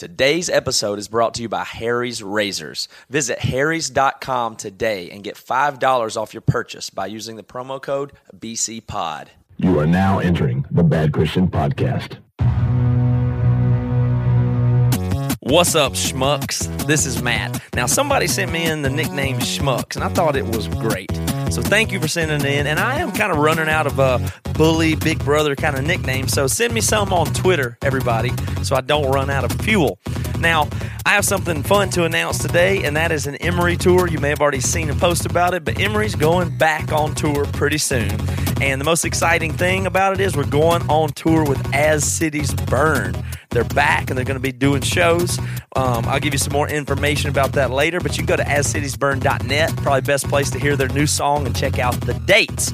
Today's episode is brought to you by Harry's Razors. Visit harrys.com today and get $5 off your purchase by using the promo code BCPOD. You are now entering the Bad Christian Podcast. What's up, schmucks? This is Matt. Now, somebody sent me in the nickname Schmucks, and I thought it was great. So, thank you for sending in. And I am kind of running out of a bully, big brother kind of nickname. So, send me some on Twitter, everybody, so I don't run out of fuel. Now, I have something fun to announce today, and that is an Emery tour. You may have already seen a post about it, but Emery's going back on tour pretty soon. And the most exciting thing about it is we're going on tour with As Cities Burn. They're back and they're going to be doing shows. Um, I'll give you some more information about that later, but you can go to ascitiesburn.net, probably best place to hear their new song and check out the dates.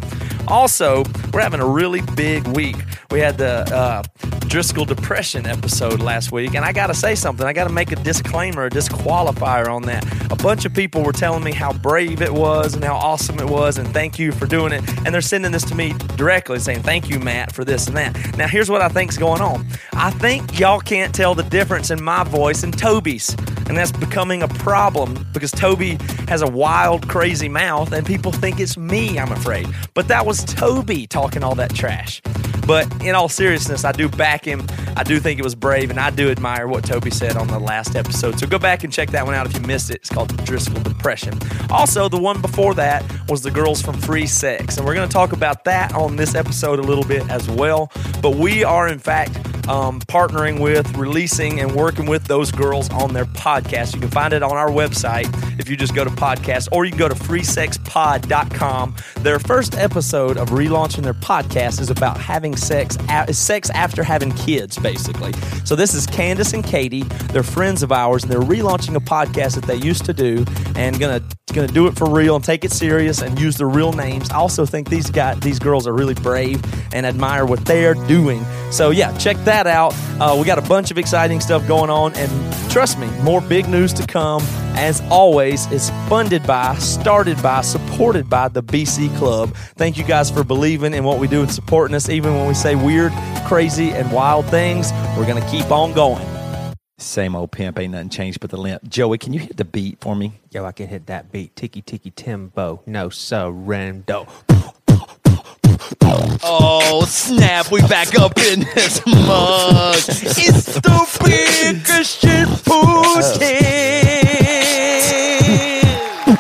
Also, we're having a really big week. We had the uh, Driscoll Depression episode last week, and I got to say something. I got to make a disclaimer, a disqualifier on that. A bunch of people were telling me how brave it was and how awesome it was, and thank you for doing it. And they're sending this to me directly saying, Thank you, Matt, for this and that. Now, here's what I think's going on. I think y'all can't tell the difference in my voice and Toby's, and that's becoming a problem because Toby has a wild, crazy mouth, and people think it's me, I'm afraid. But that was Toby talking all that trash. But in all seriousness, I do back him. I do think it was brave, and I do admire what Toby said on the last episode. So go back and check that one out if you missed it. It's called the Driscoll Depression. Also, the one before that was the girls from Free Sex, and we're going to talk about that on this episode a little bit as well. But we are, in fact, um, partnering with, releasing, and working with those girls on their podcast. You can find it on our website if you just go to podcast, or you can go to freesexpod.com. Their first episode of relaunching their podcast is about having sex, sex after having kids, basically. So this is Candace and Katie. They're friends of ours, and they're relaunching a podcast that they used to do, and gonna gonna do it for real and take it serious and use their real names. I also think these guys, these girls are really brave and admire what they're doing. So yeah, check that out. Uh, we got a bunch of exciting stuff going on, and trust me, more big news to come. As always, it's funded by, started by, supported by the BC Club. Thank you guys for believing in what we do and supporting us, even when we say weird, crazy, and wild things. We're gonna keep on going. Same old pimp, ain't nothing changed but the limp. Joey, can you hit the beat for me? Yo, I can hit that beat. Tiki tiki timbo, no surrender. Oh snap! We back up in this mug. It's the big Christian Putin.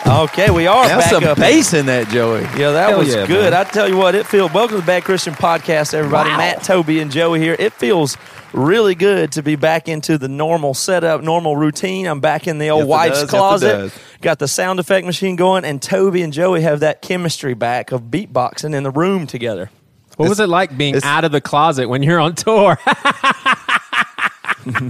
Okay, we are That's back some up. bass in that, Joey. Yeah, that Hell was yeah, good. man. I tell you what, it feels. Welcome to the Bad Christian Podcast, everybody. Wow. Matt, Toby, and Joey here. It feels really good to be back into the normal setup, normal routine. I'm back in the old Yes, wife's does. Closet. does. Got the sound effect machine going, and Toby and Joey have that chemistry back of beatboxing in the room together. What was it like being out of the closet when you're on tour?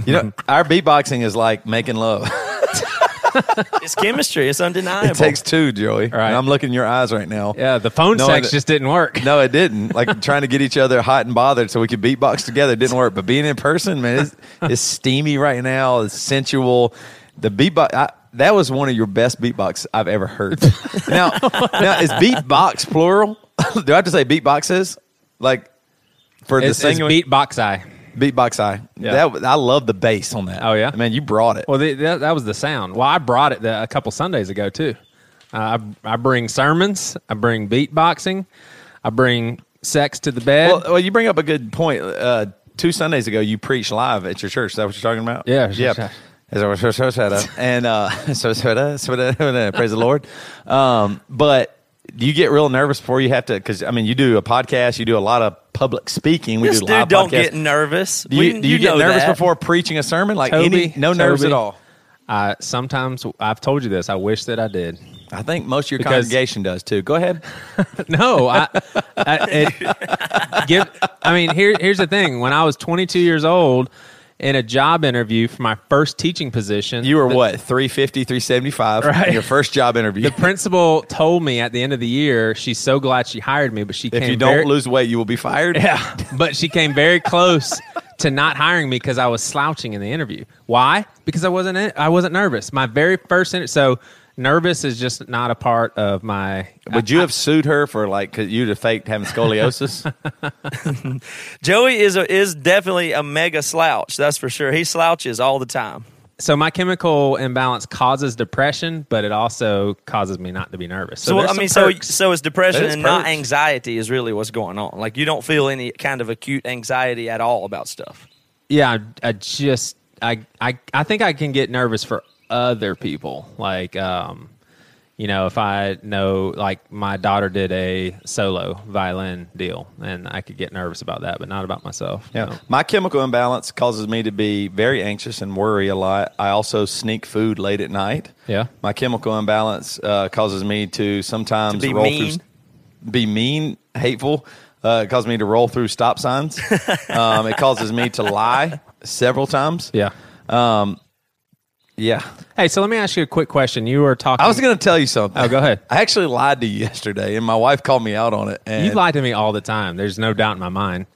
You know, our beatboxing is like making love. It's chemistry. It's undeniable. It takes two, Joey. Right. And I'm looking in your eyes right now. yeah, the phone No, sex it- just didn't work. No, it didn't. Like trying to get each other hot and bothered so we could beatbox together it didn't work. But being in person, man, it's, it's steamy right now. It's sensual. The beatbox. I, that was one of your best beatbox I've ever heard. now, now is beatbox plural? Do I have to say beatboxes? Like for the It's, it's single beatbox eye. Yeah. That I love the bass on that. Oh, yeah? man, you brought it. Well, the, that, that was the sound. Well, I brought it the, a couple Sundays ago too. Uh, I, I bring sermons. I bring beatboxing. I bring sex to the bed. Well, well, you bring up a good point. Uh, two Sundays ago, you preached live at your church. Is that what you're talking about? Yeah, yeah. and uh, so, praise the Lord. Um, but do you get real nervous before you have to? Because I mean, you do a podcast, you do a lot of public speaking. We this do dude live don't podcasts. get nervous. do you, do you, get know nervous that. before preaching a sermon? Like Toby, any, no nerves at all. I sometimes I've told you this. I wish that I did. I think most of your Because- congregation does too. Go ahead. No, I, I it, give. I mean, here here's the thing. When I was 22 years old, in a job interview for my first teaching position, You were what 350, 375 Right. in your first job interview. the principal told me at the end of the year she's so glad she hired me, but she if you don't very, lose weight, you will be fired. Yeah, but she came very close to not hiring me because I was slouching in the interview. Why? Because I wasn't I wasn't nervous. My very first inter- so nervous is just not a part of my. Would you have sued her for like 'cause you'd have faked having scoliosis? Joey is a, is definitely a mega slouch. That's for sure. He slouches all the time. So my chemical imbalance causes depression, but it also causes me not to be nervous. So, So, there's I mean, so perks. so it's depression That is and not anxiety is really what's going on. Like you don't feel any kind of acute anxiety at all about stuff. yeah, I, I just I, I I think I can get nervous for other people. Like um, you know, if I know like my daughter did a solo violin deal, and I could get nervous about that, but not about myself. Yeah. No. My chemical imbalance causes me to be very anxious and worry a lot. I also sneak food late at night. Yeah. My chemical imbalance uh, causes me to sometimes To be roll mean? through, be mean, hateful. Uh, it causes me to roll through stop signs. um, it causes me to lie several times. Yeah. Yeah. Hey, so let me ask you a quick question. You were talking. I was going to tell you something. Oh, go ahead. I actually lied to you yesterday, and my wife called me out on it. And You lie to me all the time. There's no doubt in my mind.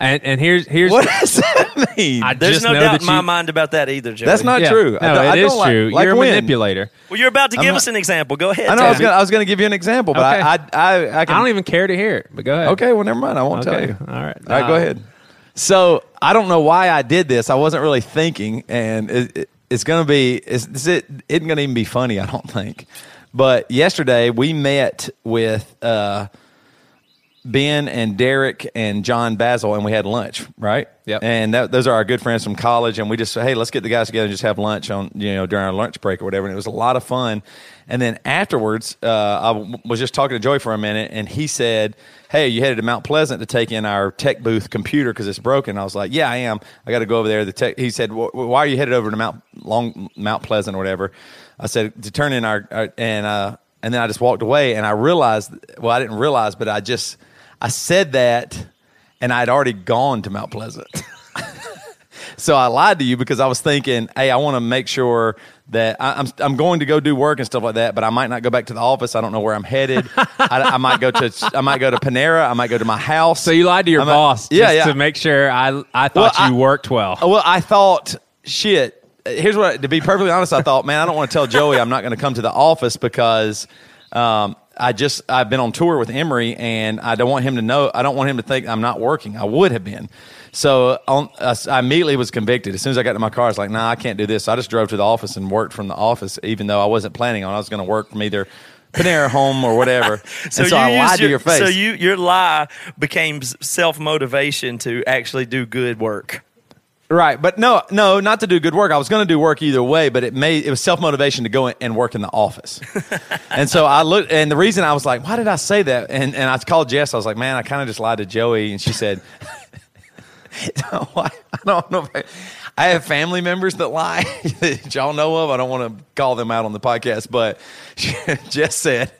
And and here's here's What does that mean? I There's just no know doubt that in my you- mind about that either, Joey. That's not Yeah. true. I No, don't- I it is don't like- true. like You're a when? manipulator. Well, you're about to give not- us an example. Go ahead. I know. I was Toby. going. I was going to give you an example, but Okay. I, I, I, I, can, I don't even care to hear it. But go ahead. Okay, well, never mind. I won't tell you. All right. All right, go Uh, ahead. So I don't know why I did this. I wasn't really thinking, and it, it, it's to be. It's, it's, it isn't to even be funny. I don't think. But yesterday we met with uh, Ben and Derek and John Basil, and we had lunch. Right. Yep. And that, those are our good friends from college, and we just said, hey, let's get the guys together and just have lunch on you know during our lunch break or whatever. And it was a lot of fun. And then afterwards, uh, I w- was just talking to Joey for a minute, and he said, "Hey, you headed to Mount Pleasant to take in our tech booth computer because it's broken." I was like, "Yeah, I am. I got to go over there." The tech. He said, "Wh- "Why are you headed over to Mount Long Mount Pleasant or whatever?" I said, "To turn in our, our and uh, and then I just walked away, and I realized. Well, I didn't realize, but I just I said that, and I'd already gone to Mount Pleasant." So I lied to you because I was thinking, hey, I want to make sure that I, I'm I'm going to go do work and stuff like that, but I might not go back to the office. I don't know where I'm headed. I, I might go to I might go to Panera. I might go to my house. So you lied to your I might- boss yeah, just yeah. to make sure I I thought Well, I- you worked well. Well, I thought, shit. Here's what. To be perfectly honest, I thought, man, I don't want to tell Joey I'm not going to come to the office because um, I just I've been on tour with Emery, and I don't want him to know. I don't want him to think I'm not working. I would have been. So on, I immediately was convicted. As soon as I got to my car, I was like, nah, I can't do this. So I just drove to the office and worked from the office, even though I wasn't planning on. I was going to work from either Panera Home or whatever. So, and so I lied to your face. So you your lie became self motivation to actually do good work. Right, but no, no, not to do good work. I was going to do work either way, but it made it was self motivation to go in and work in the office. and so I looked, and the reason I was like, "Why did I say that?" And and I called Jess. I was like, "Man, I kind of just lied to Joey," and she said, I don't know." If I, I have family members that lie that y'all know of. I don't want to call them out on the podcast, but Jess said.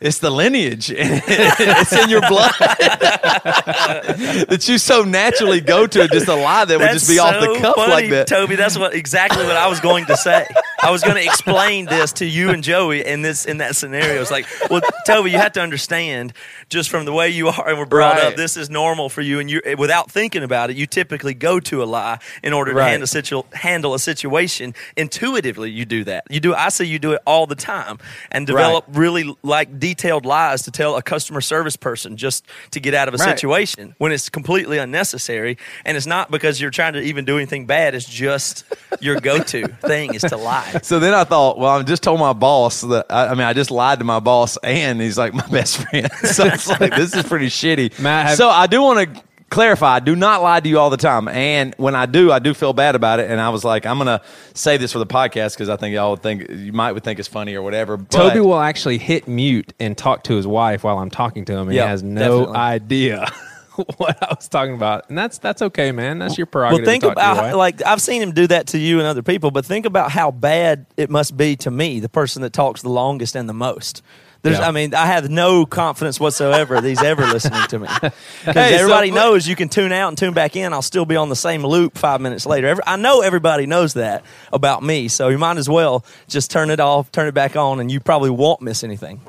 It's the lineage. it's in your blood that you so naturally go to just a lie that would just be off the cuff funny, like that. Toby. That's what exactly what I was going to say. I was going to explain this to you and Joey in this in that scenario. It's like, well, Toby, you have to understand just from the way you are and were brought Right. up, this is normal for you. And you, without thinking about it, you typically go to a lie in order to Right. handle, situ- handle a situation. Intuitively, you do that. You do. I see you do it all the time and develop really like detailed lies to tell a customer service person just to get out of a Right. situation when it's completely unnecessary. And it's not because you're trying to even do anything bad. It's just your go-to thing is to lie. So then I thought, well, I just told my boss that I, I mean, I just lied to my boss, and he's like my best friend. So it's like this is pretty shitty. Matt, have- so I do want to clarify: I do not lie to you all the time, and when I do, I do feel bad about it. And I was like, I'm gonna say this for the podcast because I think y'all would think you might would think it's funny or whatever. But Toby will actually hit mute and talk to his wife while I'm talking to him, and Yeah, he has no definitely. idea what I was talking about. And that's that's okay, man. That's your Well, think to to about like I've seen him do that to you and other people, but think about how bad it must be to me, the person that talks the longest and the most. There's, Yeah. I mean, I have no confidence whatsoever that he's ever listening to me because Hey, so- everybody knows you can tune out and tune back in. I'll still be on the same loop five minutes later. Every, I know everybody knows that about me, so you might as well just turn it off, turn it back on, and you probably won't miss anything.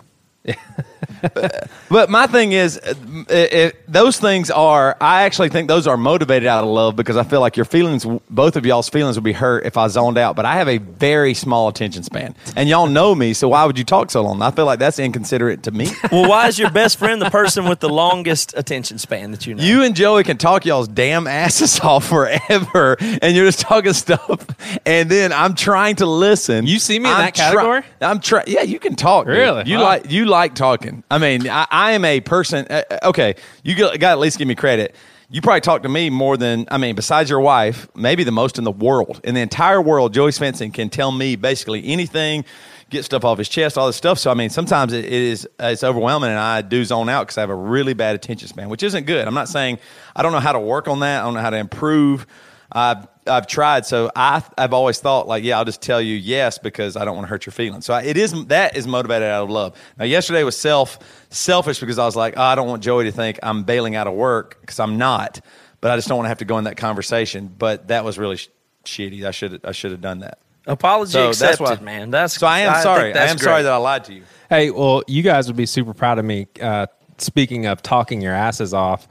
But my thing is, uh, it, it, those things are. I actually think those are motivated out of love because I feel like your feelings, both of y'all's feelings, would be hurt if I zoned out. But I have a very small attention span, and y'all know me, so why would you talk so long? I feel like that's inconsiderate to me. Well, why is your best friend the person with the longest attention span that you know? You and Joey can talk y'all's damn asses off forever, and you're just talking stuff, and then I'm trying to listen. You see me in I'm that category? I'm trying. Yeah, you can talk. dude. Really? You Wow. like you like talking. I mean, I, I am a person. Uh, uh, okay, you got to at least give me credit. You probably talk to me more than I mean, besides your wife, maybe the most in the world. In the entire world, Joey Svendsen can tell me basically anything, get stuff off his chest, all this stuff. So I mean, sometimes it, it is it's overwhelming, and I do zone out because I have a really bad attention span, which isn't good. I'm not saying I don't know how to work on that. I don't know how to improve. I've I've tried, so I I've always thought like, yeah, I'll just tell you yes because I don't want to hurt your feelings. So I, it is that is motivated out of love. Now, yesterday was self selfish because I was like, oh, I don't want Joey to think I'm bailing out of work because I'm not, but I just don't want to have to go in that conversation. But that was really sh- shitty. I should I should have done that. Apology So that's accepted, why- man. That's So I am think sorry. I that's am sorry that I lied to you. Hey, well, you guys would be super proud of me. Uh, speaking of talking your asses off,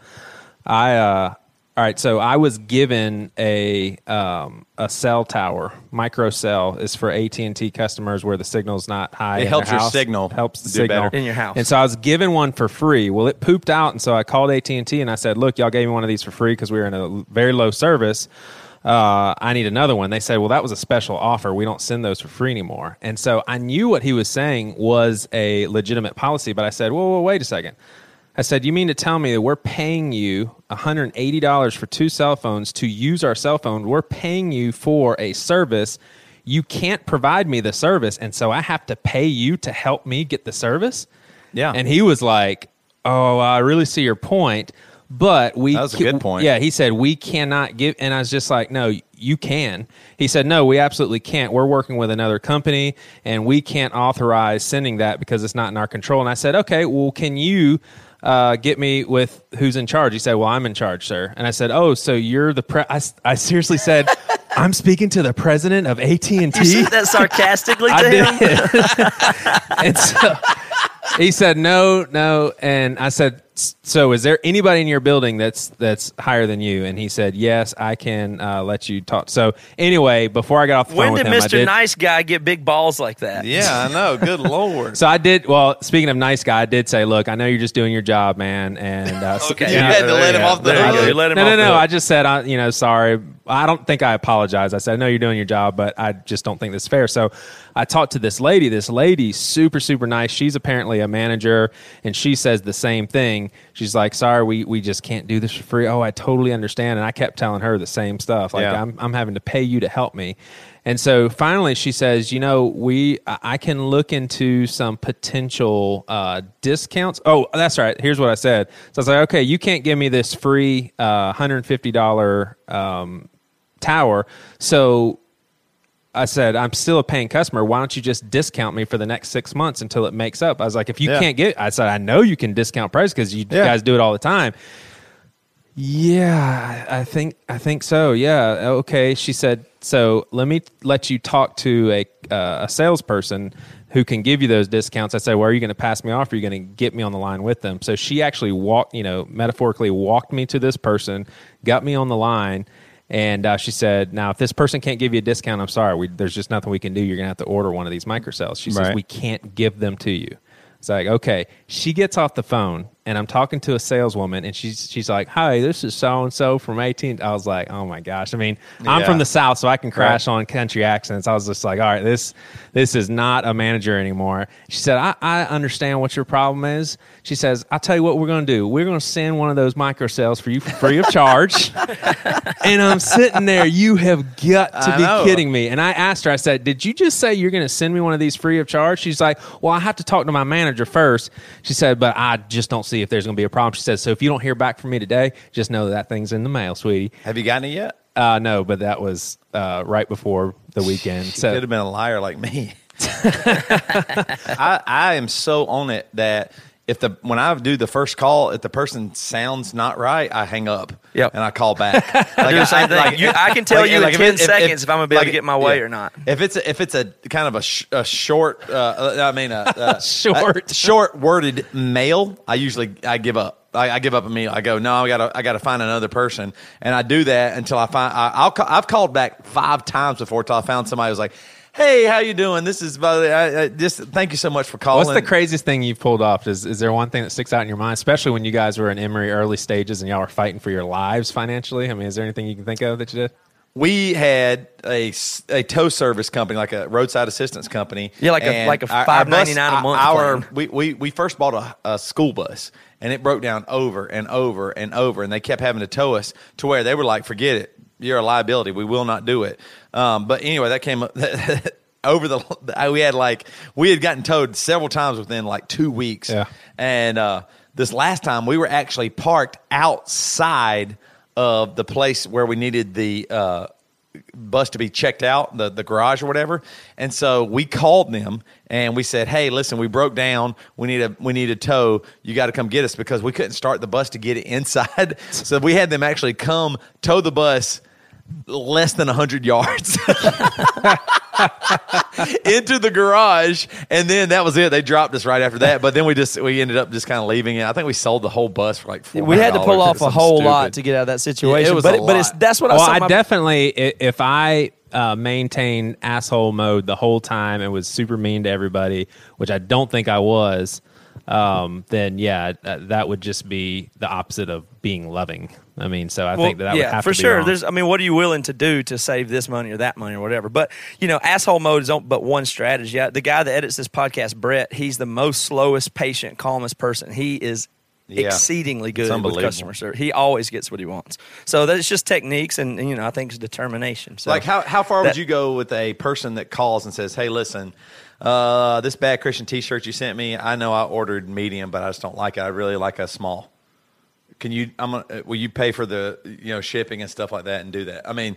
I uh, all right. So I was given a um, a cell tower. Micro cell is for AT and T customers where the signal's not high. It in helps your house. signal Helps the signal better. In your house. And so I was given one for free. Well, it pooped out, and so I called AT and T and I said, "Look, y'all gave me one of these for free because we were in a very low service." uh, I need another one. They said, well, that was a special offer. We don't send those for free anymore. And so I knew what he was saying was a legitimate policy, but I said, whoa, whoa, wait a second. I said, you mean to tell me that we're paying you $180 for two cell phones to use our cell phone? We're paying you for a service. You can't provide me the service. And so I have to pay you to help me get the service? Yeah. And he was like, oh, I really see your point. But we That was a good point. Yeah, he said we cannot give, and I was just like, no, you can. He said, no, we absolutely can't. We're working with another company, and we can't authorize sending that because it's not in our control. And I said, okay, well, can you uh, get me with who's in charge? He said, well, I'm in charge, sir. And I said, oh, so you're the pre? I seriously said, I'm speaking to the president of AT&T. You T. said that sarcastically to I him. did. and so he said, "No, no." And I said, "So, is there anybody in your building that's that's higher than you?" And he said, "Yes, I can uh, let you talk." So, anyway, before I got off the When phone did with him, Mr. did. Nice Guy get big balls like that? Yeah, I know. Good lord. So I did. Well, speaking of nice guy, I did say, "Look, I know you're just doing your job, man." And uh, so- Okay. You Yeah, had to let you him go. off the There you hook. You let him no, off no, the no. I just said, I, you know, sorry. I don't think I apologize. I said, I know you're doing your job, but I just don't think this is fair. So I talked to this lady. This lady, super, super nice. She's apparently a manager, and she says the same thing. She's like, sorry, we, we just can't do this for free. Oh, I totally understand. And I kept telling her the same stuff. Like, Yeah. I'm, I'm having to pay you to help me. And so finally, she says, "You know, we I can look into some potential uh, discounts." Oh, that's right. Here's what I said. So I was like, "Okay, you can't give me this free uh, hundred fifty dollar um, tower." So I said, "I'm still a paying customer. Why don't you just discount me for the next six months until it makes up?" I was like, "If you Yeah. can't get," I said, "I know you can discount price because you Yeah. guys do it all the time." Yeah, I think I think so. Yeah, okay. She said, "So let me let you talk to a uh, a salesperson who can give you those discounts." I said, "Well, are you going to pass me off? Or are you going to get me on the line with them?" So she actually walked, you know, metaphorically walked me to this person, got me on the line, and uh, she said, "Now, if this person can't give you a discount, I'm sorry. We, there's just nothing we can do. You're going to have to order one of these microcells." She says, Right. "We can't give them to you." It's like, okay. She gets off the phone and I'm talking to a saleswoman and she's she's like, Hi, this is so and so from 18. I was like, Oh my gosh. I mean, I'm from the South, so I can crash Right. on country accents. I was just like, All right, this this is not a manager anymore. She said, I, I understand what your problem is. She says, I'll tell you what we're gonna do. We're gonna send one of those microcells for you for free of charge. and I'm sitting there, you have got to I be know. kidding me. And I asked her, I said, Did you just say you're going to send me one of these free of charge? She's like, Well, I have to talk to my manager first. She said, But I just don't see if there's going to be a problem. She says, So if you don't hear back from me today, just know that, that thing's in the mail, sweetie. Have you gotten it yet? Uh, no, but that was uh, right before the weekend. Could So could have been a liar like me. I, I am so on it that if the when I do the first call, if the person sounds not right, I hang up. Yep. and I call back. Like, do the same thing. You- I can tell you in if 10 seconds if I'm gonna be able to get my way or not. If it's a, if it's a kind of a, sh- a short, uh, I mean a, a Short. a short worded mail, I usually I give up. I, I give up a meal. I go, no, I gotta, I gotta find another person, and I do that until I find. I, I'll, ca- I've called back five times before until I found somebody who's like, "Hey, how you doing? This is I, I, just thank you so much for calling." What's the craziest thing you've pulled off? Is is there one thing that sticks out in your mind, especially when you guys were in Emery early stages and y'all were fighting for your lives financially? I mean, is there anything you can think of that you did? we had a, a tow service company, like a roadside assistance company. Yeah, like a- like a our- our bus- $5.99 a month Our, plan. we, we, we first bought a, a school bus, and it broke down over and over and over, and they kept having to tow us to where they were like, forget it. You're a liability. We will not do it. Um, but anyway, that came up. Over the, we had like we had gotten towed several times within like two weeks, Yeah. and uh, this last time we were actually parked outside of the place where we needed the uh, bus to be checked out, the, the garage or whatever. And so we called them and we said, Hey, listen, we broke down. We need a we need a tow. You got to come get us because we couldn't start the bus to get it inside. so we had them actually come tow the bus less than 100 yards into the garage and then that was it they dropped us right after that but then we just we ended up just kind of leaving it i think we sold the whole bus for like We had to pull off a something whole lot to get out of that situation. was but a it- but it's that's what well, I saw. I my- definitely, if I uh, maintained asshole mode the whole time and was super mean to everybody, which I don't think I was, um, then yeah, that, that would just be the opposite of being loving. I mean, so I Well, think that, that yeah, would have for to be sure. wrong. There's, I mean, what are you willing to do to save this money or that money or whatever? But you know, asshole mode is on- but one strategy. The guy that edits this podcast, Brett, he's the most slowest, patient, calmest person. He is Yeah. exceedingly good with customer service. He always gets what he wants. So that's just techniques, and, and, you know, I think it's determination. So like how how far that- would you go with a person that calls and says, "Hey, listen, uh, this bad Christian T-shirt you sent me, I know I ordered medium, but I just don't like it. I really like a small. Can you? I'm gonna, uh, will you pay for the you know shipping and stuff like that and do that? I mean."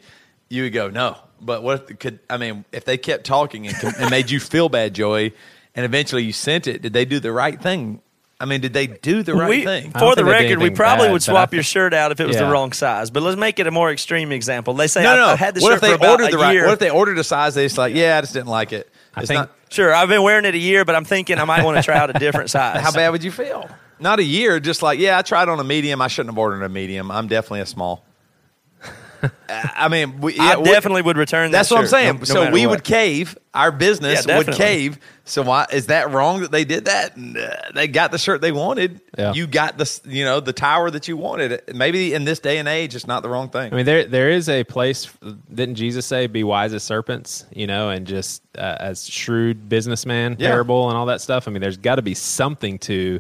You would go no, but what could I mean if they kept talking and, and made you feel bad, Joey, and eventually you sent it? Did they do the right thing? I mean, did they do the right we, thing? For the think they did record, we probably bad, would swap think- your shirt out if it was the wrong size. But let's make it a more extreme example. They say No, I, no. I had this what shirt if they for ordered a the right? year. What if they ordered a size? They just like, yeah, I just didn't like it. I It's think- not, Sure, I've been wearing it a year, but I'm thinking I might want to try out a different size. How bad would you feel? Not a year, just like, yeah, I tried on a medium. I shouldn't have ordered a medium. I'm definitely a small. I mean, we, I yeah, we- definitely would return that That's what I'm saying. no- no so matter we what. would cave. Our business Yeah, would cave. So why is that wrong that they did that? Nah, they got the shirt they wanted. Yeah. You got the you know the tower that you wanted. Maybe in this day and age, it's not the wrong thing. I mean, there there is a place. Didn't Jesus say, "Be wise as serpents," you know, and just uh, as shrewd businessman Yeah. parable and all that stuff. I mean, there's got to be something to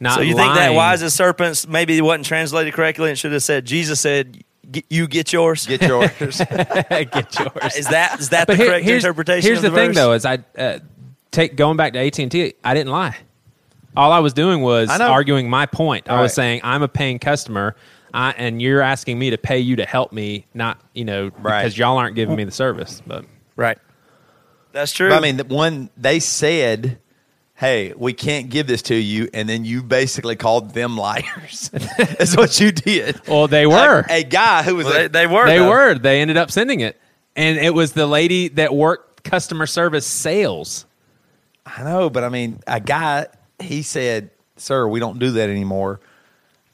not. So you think that wise as serpents maybe wasn't translated correctly and should have said Jesus said you get yours. Get yours. get yours? is that is that But the here- correct here's, interpretation? Here's of the, the, thing, verse? though, is I uh, take going back to AT and T. I didn't lie. All I was doing was arguing my point. I Right. was saying I'm a paying customer, I, and you're asking me to pay you to help me, not you know Right. because y'all aren't giving me the service. But right. That's true. But I mean, the one they said, "Hey, we can't give this to you," and then you basically called them liars. That's what you did. well, they were. a, a guy who was Well, a- they, they were. they though. were. They ended up sending it, and it was the lady that worked customer service sales. I know, but I mean, a guy. He said, "Sir, we don't do that anymore."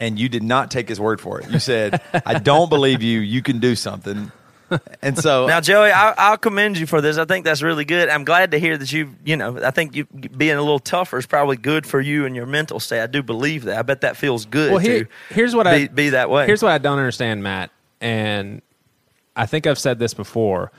And you did not take his word for it. You said, "I don't believe you. You can do something." And so Now, Joey, I, I'll commend you for this. I think that's really good. I'm glad to hear that you, you know, I think you being a little tougher is probably good for you and your mental state. I do believe that. I bet that feels good Well, here, to here's what be, I be that way. Here's what I don't understand, Matt, and I think I've said this before.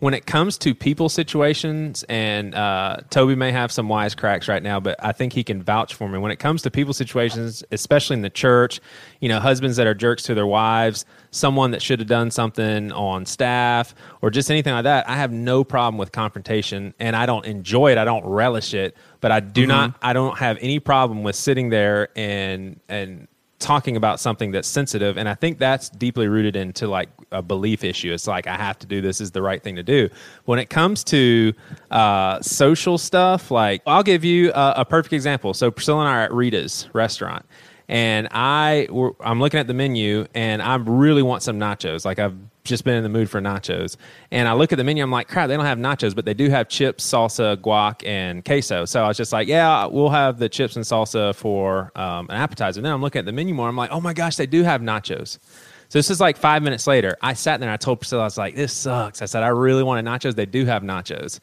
When it comes to people situations, and uh, Toby may have some wisecracks right now, but I think he can vouch for me. When it comes to people situations, especially in the church, you know, husbands that are jerks to their wives, someone that should have done something on staff, or just anything like that, I have no problem with confrontation, and I don't enjoy it. I don't relish it, but I do not. I don't have any problem with sitting there and and talking about something that's sensitive and i think that's deeply rooted into like a belief issue. It's like i have to do this is the right thing to do. When it comes to uh, social stuff like i'll give you a, a perfect example. So priscilla and i are at rita's restaurant and I I'm looking at the menu and I really want some nachos. Like I've just been in the mood for nachos. And I look at the menu, I'm like, crap, they don't have nachos, but they do have chips, salsa, guac, and queso. So I was just like, yeah, we'll have the chips and salsa for um, an appetizer. And then I'm looking at the menu more. I'm like, oh my gosh, they do have nachos. So this is like five minutes later. I sat there and I told Priscilla, I was like, this sucks. I said, I really wanted nachos. They do have nachos.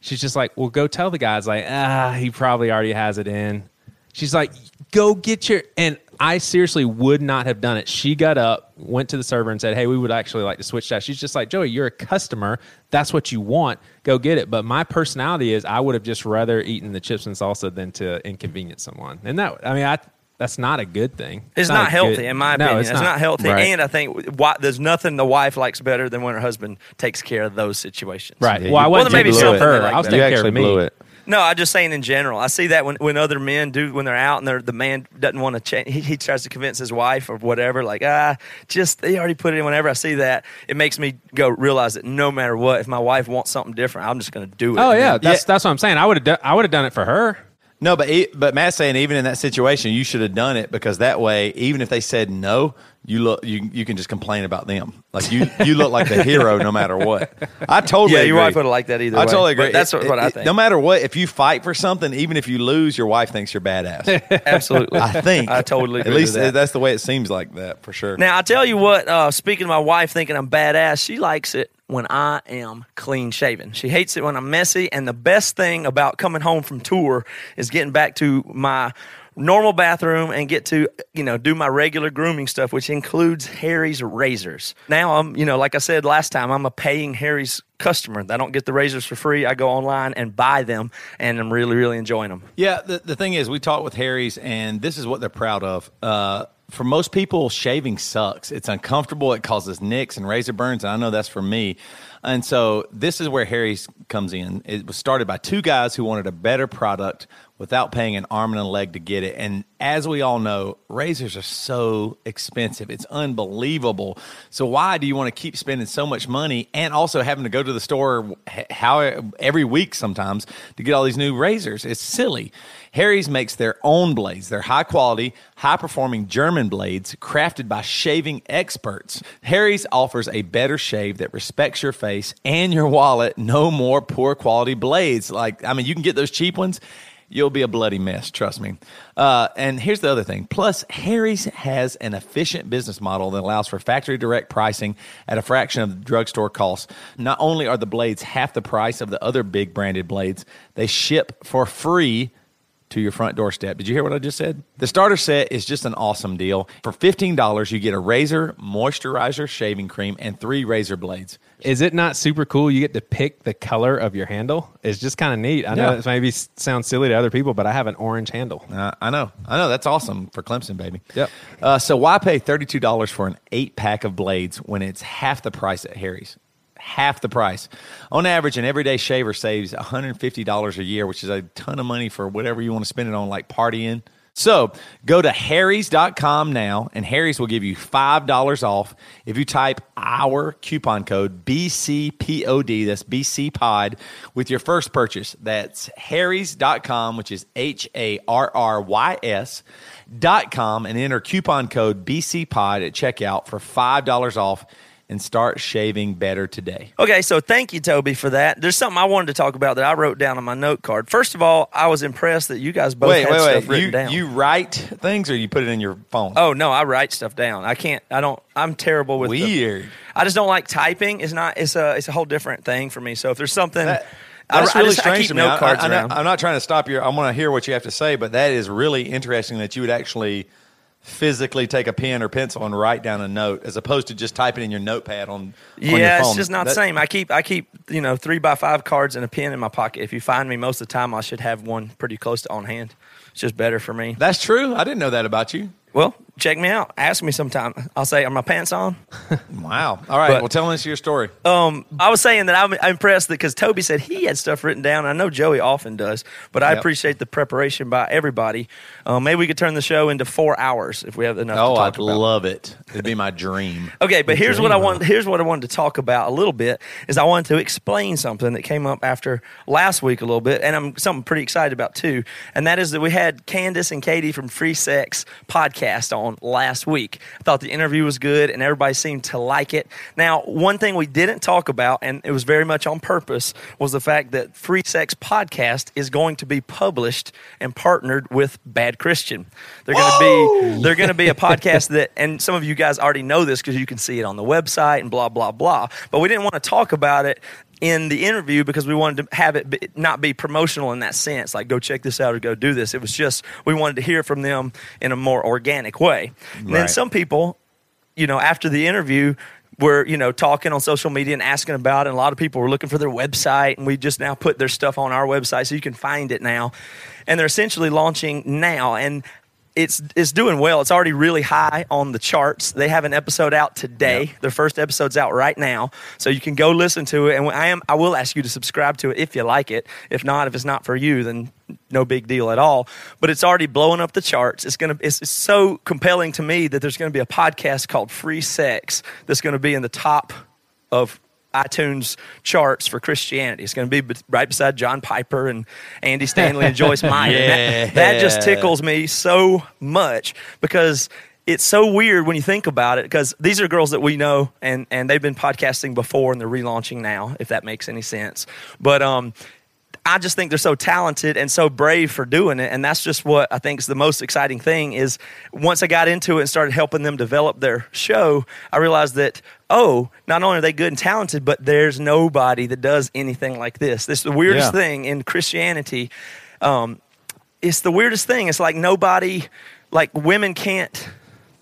She's just like, well, go tell the guys, like, ah, he probably already has it in. She's like, go get your. And I seriously would not have done it. She got up, went to the server, and said, hey, we would actually like to switch that. She's just like, Joey, you're a customer. That's what you want. Go get it. But my personality is I would have just rather eaten the chips and salsa than to inconvenience someone. And that, I mean, I. That's not a good thing. It's, a not healthy, good- in my No, opinion. it's it's, not. healthy, Right. and I think why, there's nothing the wife likes better than when her husband takes care of those situations. Right. Yeah, well, I you- wasn't Well, maybe taking care her. like I was taking care actually of me. it. No, I'm just saying in general. I see that when, when other men do when they're out and they're, the man doesn't want to change. He, he tries to convince his wife or whatever. Like ah, just they already put it in. Whenever I see that, it makes me go realize that no matter what, if my wife wants something different, I'm just going to do it. Oh yeah, man. that's that's what I'm saying. I would have done, I would have done it for her. No, but e- but Matt's saying even in that situation, you should have done it because that way, even if they said no, you look you you can just complain about them. Like you you look like the hero no matter what. I totally Yeah, your agree. wife would have liked that either I way. totally But agree. that's It- what- I think. No matter what, if you fight for something, even if you lose, your wife thinks you're badass. absolutely. I think. I totally agree. At least that. that's the way it seems like that for sure. Now I tell you what. Uh, speaking of my wife thinking I'm badass, she likes it when I am clean shaven. She hates it when I'm messy. And the best thing about coming home from tour is getting back to my normal bathroom and get to you know do my regular grooming stuff which includes harry's razors now i'm you know like i said last time i'm a paying harry's customer i don't get the razors for free i go online and buy them and i'm really really enjoying them Yeah, the, the thing is, we talked with Harry's, and this is what they're proud of. Uh, for most people, shaving sucks. It's uncomfortable. It causes nicks and razor burns, and I know that's for me. And so, this is where Harry's comes in. It was started by two guys who wanted a better product without paying an arm and a leg to get it. And as we all know, razors are so expensive. It's unbelievable. So why do you want to keep spending so much money and also having to go to the store how every week sometimes to get all these new razors? It's silly. Harry's makes their own blades. They're high quality, high performing German blades crafted by shaving experts. Harry's offers a better shave that respects your face and your wallet. No more poor quality blades. Like, I mean, you can get those cheap ones you'll be a bloody mess, trust me. Uh, and here's the other thing. Plus, Harry's has an efficient business model that allows for factory direct pricing at a fraction of the drugstore costs. Not only are the blades half the price of the other big branded blades, they ship for free to your front doorstep. Did you hear what I just said? The starter set is just an awesome deal. For $15, you get a razor, moisturizer, shaving cream, and three razor blades. Is it not super cool? You get to pick the color of your handle. It's just kind of neat. I know Yeah. it maybe sounds silly to other people, but I have an orange handle. Uh, I know. I know. That's awesome for Clemson, baby. Yep. Uh, so why pay $32 for an eight pack of blades when it's half the price at Harry's? Half the price. On average, an everyday shaver saves $150 a year, which is a ton of money for whatever you want to spend it on, like partying. So go to harrys.com now, and Harry's will give you $5 off if you type our coupon code BCPOD, that's BC Pod, with your first purchase. That's harrys.com, which is H A R R Y S dot com, and enter coupon code BC Pod at checkout for $5 off and start shaving better today. Okay, so thank you, Toby, for that. There's something I wanted to talk about that I wrote down on my note card. First of all, I was impressed that you guys both wait, had wait, stuff wait. written You, down. you write things or you put it in your phone? oh no, I write stuff down. I can't. I don't. I'm terrible with the- Weird. I just don't like typing. It's not. It's a. It's a whole different thing for me. So if there's something, That- that's I really just, I strange keep to me. I, cards I, I, around. am not trying to stop you. I want to hear what you have to say, but that is really interesting that you would actually physically take a pen or pencil and write down a note as opposed to just typing in your notepad on, on your yeah, phone. it's just not the same. I keep I keep you know three by five cards and a pen in my pocket. If you find me, most of the time I should have one pretty close to on hand. It's just better for me. That's true. I didn't know that about you. Well, check me out. Ask me sometime. I'll say, "Are my pants on?" Wow. All right. But- well, tell us your story. Um, I was saying that I'm, I'm impressed because Toby said he had stuff written down. I know Joey often does, but I Yep. appreciate the preparation by everybody. Um, maybe we could turn the show into four hours if we have enough. oh, to I'd about. love it. It'd be my dream. Okay, but here's what I want. Here's what I wanted to talk about a little bit. Is I wanted to explain something that came up after last week a little bit, and I'm something pretty excited about too. And that is that we had Candace and Katie from Free Sex podcast on last week. I thought the interview was good, and everybody seemed to like it. Now, one thing we didn't talk about, and it was very much on purpose, was the fact that Free Sex podcast is going to be published and partnered with Bad Christian. They're going to be they're going to be a podcast that, and some of you guys already know this because you can see it on the website and blah blah blah. But we didn't want to talk about it in the interview because we wanted to have it be, not be promotional in that sense, like go check this out or go do this. It was just we wanted to hear from them in a more organic way. And then some people, you know, after the interview. Were you know talking on social media and asking about it. And a lot of people were looking for their website, and we just now put their stuff on our website, so you can find it now. And they're essentially launching now, and it's it's doing well. It's already really high on the charts. They have an episode out today. Their first episode's out right now, so you can go listen to it. And I am I will ask you to subscribe to it if you like it. If not, if it's not for you, then no big deal at all. But it's already blowing up the charts. It's gonna it's, it's so compelling to me that there's gonna be a podcast called Free Sex that's gonna be in the top of iTunes charts for Christianity. It's going to be right beside John Piper and Andy Stanley and Joyce Meyer. And That, that just tickles me so much because it's so weird when you think about it because these are girls that we know and, and they've been podcasting before and they're relaunching now, if that makes any sense. But um, I just think they're so talented and so brave for doing it. And that's just what I think is the most exciting thing is once I got into it and started helping them develop their show, I realized that, oh, not only are they good and talented, but there's nobody that does anything like this. This is the weirdest Yeah. thing in Christianity. Um, it's the weirdest thing. It's like nobody, like women can't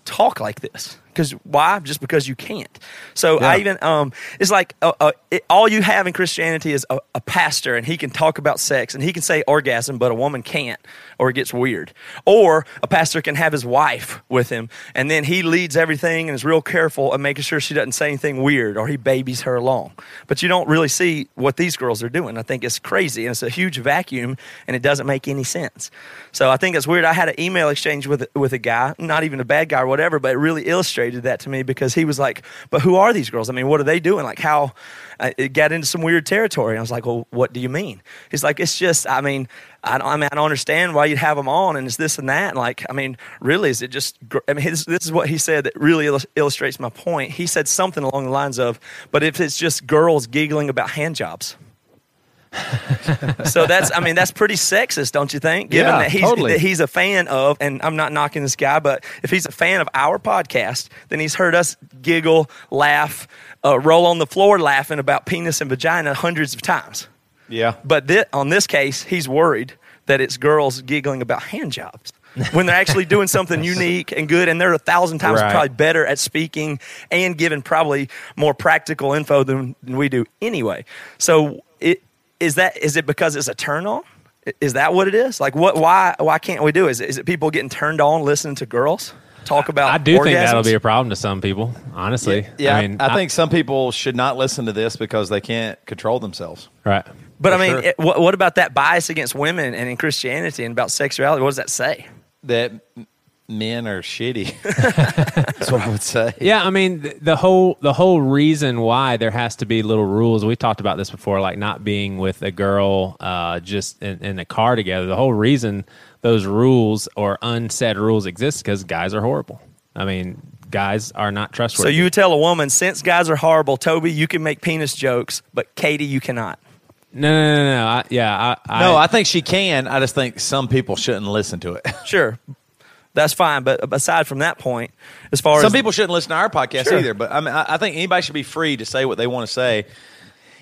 talk like this. Because why? Just because you can't. So I even um, it's like uh, uh, it, all you have in Christianity is a, a pastor, and he can talk about sex, and he can say orgasm, but a woman can't, or it gets weird. Or a pastor can have his wife with him, and then he leads everything and is real careful of making sure she doesn't say anything weird, or he babies her along. But you don't really see what these girls are doing. I think it's crazy, and it's a huge vacuum, and it doesn't make any sense. So I think it's weird. I had an email exchange with with a guy, not even a bad guy or whatever, but it really illustrated that to me because he was like, "But who are these girls? I mean, what are they doing? Like how?" Uh, it got into some weird territory. I was like, "Well, what do you mean?" He's like, "It's just, I mean, I don't, I mean, I don't understand why you'd have them on, and it's this and that. And like, I mean, really, is it just? I mean, this, this is what he said that really illus- illustrates my point. He said something along the lines of, "But if it's just girls giggling about hand jobs." So that's I mean that's pretty sexist, don't you think? Given Yeah, that he's totally. that he's a fan of, and I'm not knocking this guy, but if he's a fan of our podcast, then he's heard us giggle, laugh, uh, roll on the floor laughing about penis and vagina hundreds of times. Yeah. But thi- on this case, he's worried that it's girls giggling about hand jobs when they're actually doing something unique and good, and they're a thousand times Right. probably better at speaking and giving probably more practical info than, than we do anyway. So, it is that is it because it's a turn on? Is that what it is? Like, what? Why? Why can't we do? it? Is it, is it people getting turned on listening to girls talk about? I do think that'll be a problem to some people. Honestly, Yeah. I mean, I think some people should not listen to this because they can't control themselves. right. But I mean, sure. it, what, what about that bias against women and in Christianity and about sexuality? What does that say? That m- men are shitty. That's what I would say. Yeah, I mean th- the whole the whole reason why there has to be little rules. We talked about this before, like not being with a girl uh, just in, in a car together. The whole reason those rules or unsaid rules exist because guys are horrible. I mean, guys are not trustworthy. So you tell a woman, since guys are horrible, Toby, you can make penis jokes, but Katie, you cannot. no, no, no, no. I, yeah, I, No, I, I think she can. I just think some people shouldn't listen to it. Sure, that's fine. But aside from that point, as far Some as some people shouldn't listen to our podcast Sure. either. But I mean, I, think anybody should be free to say what they want to say.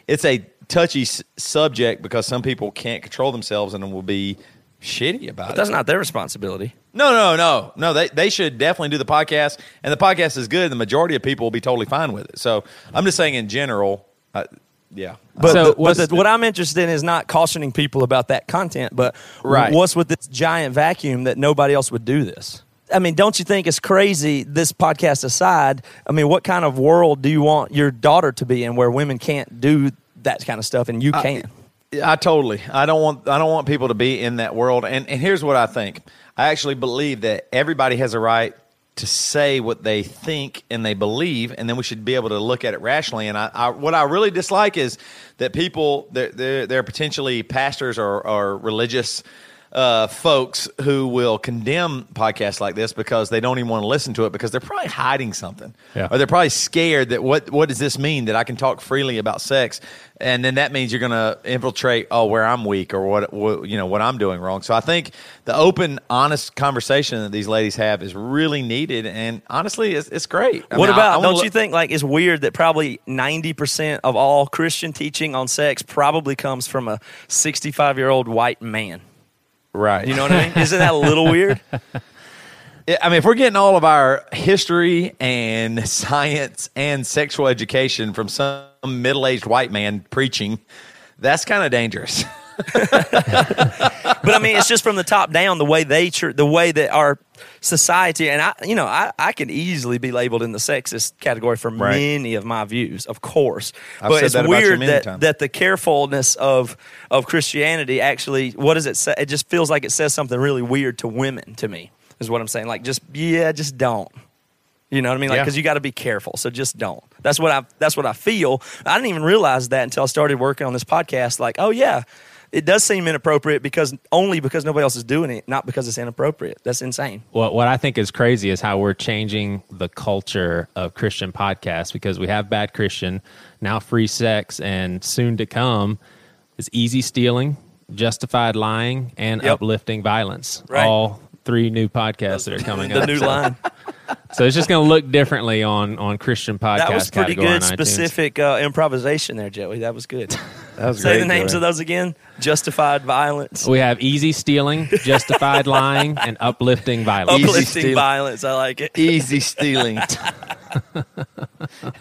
It's a touchy s- subject because some people can't control themselves and will be shitty about it. that's not their responsibility. No, no, no, no. They they should definitely do the podcast, and the podcast is good. The majority of people will be totally fine with it. So I'm just saying in general, uh, yeah. But, So the- but the- the- what I'm interested in is not cautioning people about that content, but Right. what's with this giant vacuum that nobody else would do this? I mean, don't you think it's crazy? This podcast aside, I mean, what kind of world do you want your daughter to be in where women can't do that kind of stuff and you can? I totally. I don't want. I don't want people to be in that world. And and here's what I think. I actually believe that everybody has a right to say what they think and they believe, and then we should be able to look at it rationally. And I, I what I really dislike is that people they're they're, they're potentially pastors or, or religious uh, folks who will condemn podcasts like this because they don't even want to listen to it because they're probably hiding something, Yeah. or they're probably scared that what what does this mean that I can talk freely about sex, and then that means you're going to infiltrate oh where I'm weak or what, what you know what I'm doing wrong. So I think the open, honest conversation that these ladies have is really needed, and honestly, it's, it's great. I what mean, about? I wanna don't look- you think like it's weird that probably ninety percent of all Christian teaching on sex probably comes from a sixty-five year old white man? Right? You know what I mean? Isn't that a little weird? I mean, if we're getting all of our history and science and sexual education from some middle-aged white man preaching, that's kind of dangerous. but I mean, it's just from the top down, the way they, the way that our society, and I, you know, I, I can easily be labeled in the sexist category for Right. many of my views, of course. I've but said it's that weird that, times. that the carefulness of of Christianity actually, what does it say? It just feels like it says something really weird to women. To me, is what I'm saying. Like, just yeah, just don't. You know what I mean? Like, Yeah. because you got to be careful. So just don't. That's what I. That's what I feel. I didn't even realize that until I started working on this podcast. Like, oh yeah, it does seem inappropriate because only because nobody else is doing it, not because it's inappropriate. That's insane. What what I think is crazy is how we're changing the culture of Christian podcasts because we have bad Christian, now free sex, and soon to come is easy stealing, justified lying, and Yep. uplifting violence. Right. All three new podcasts that are coming The up. new So- line. So it's just going to look differently on on Christian podcast. That was pretty good, specific uh, improvisation there, Joey. That was good. That was Say great, the names Joey. of those again. Justified violence, We have easy stealing, justified lying, and uplifting violence. Easy uplifting steal. violence. I like it. Easy stealing.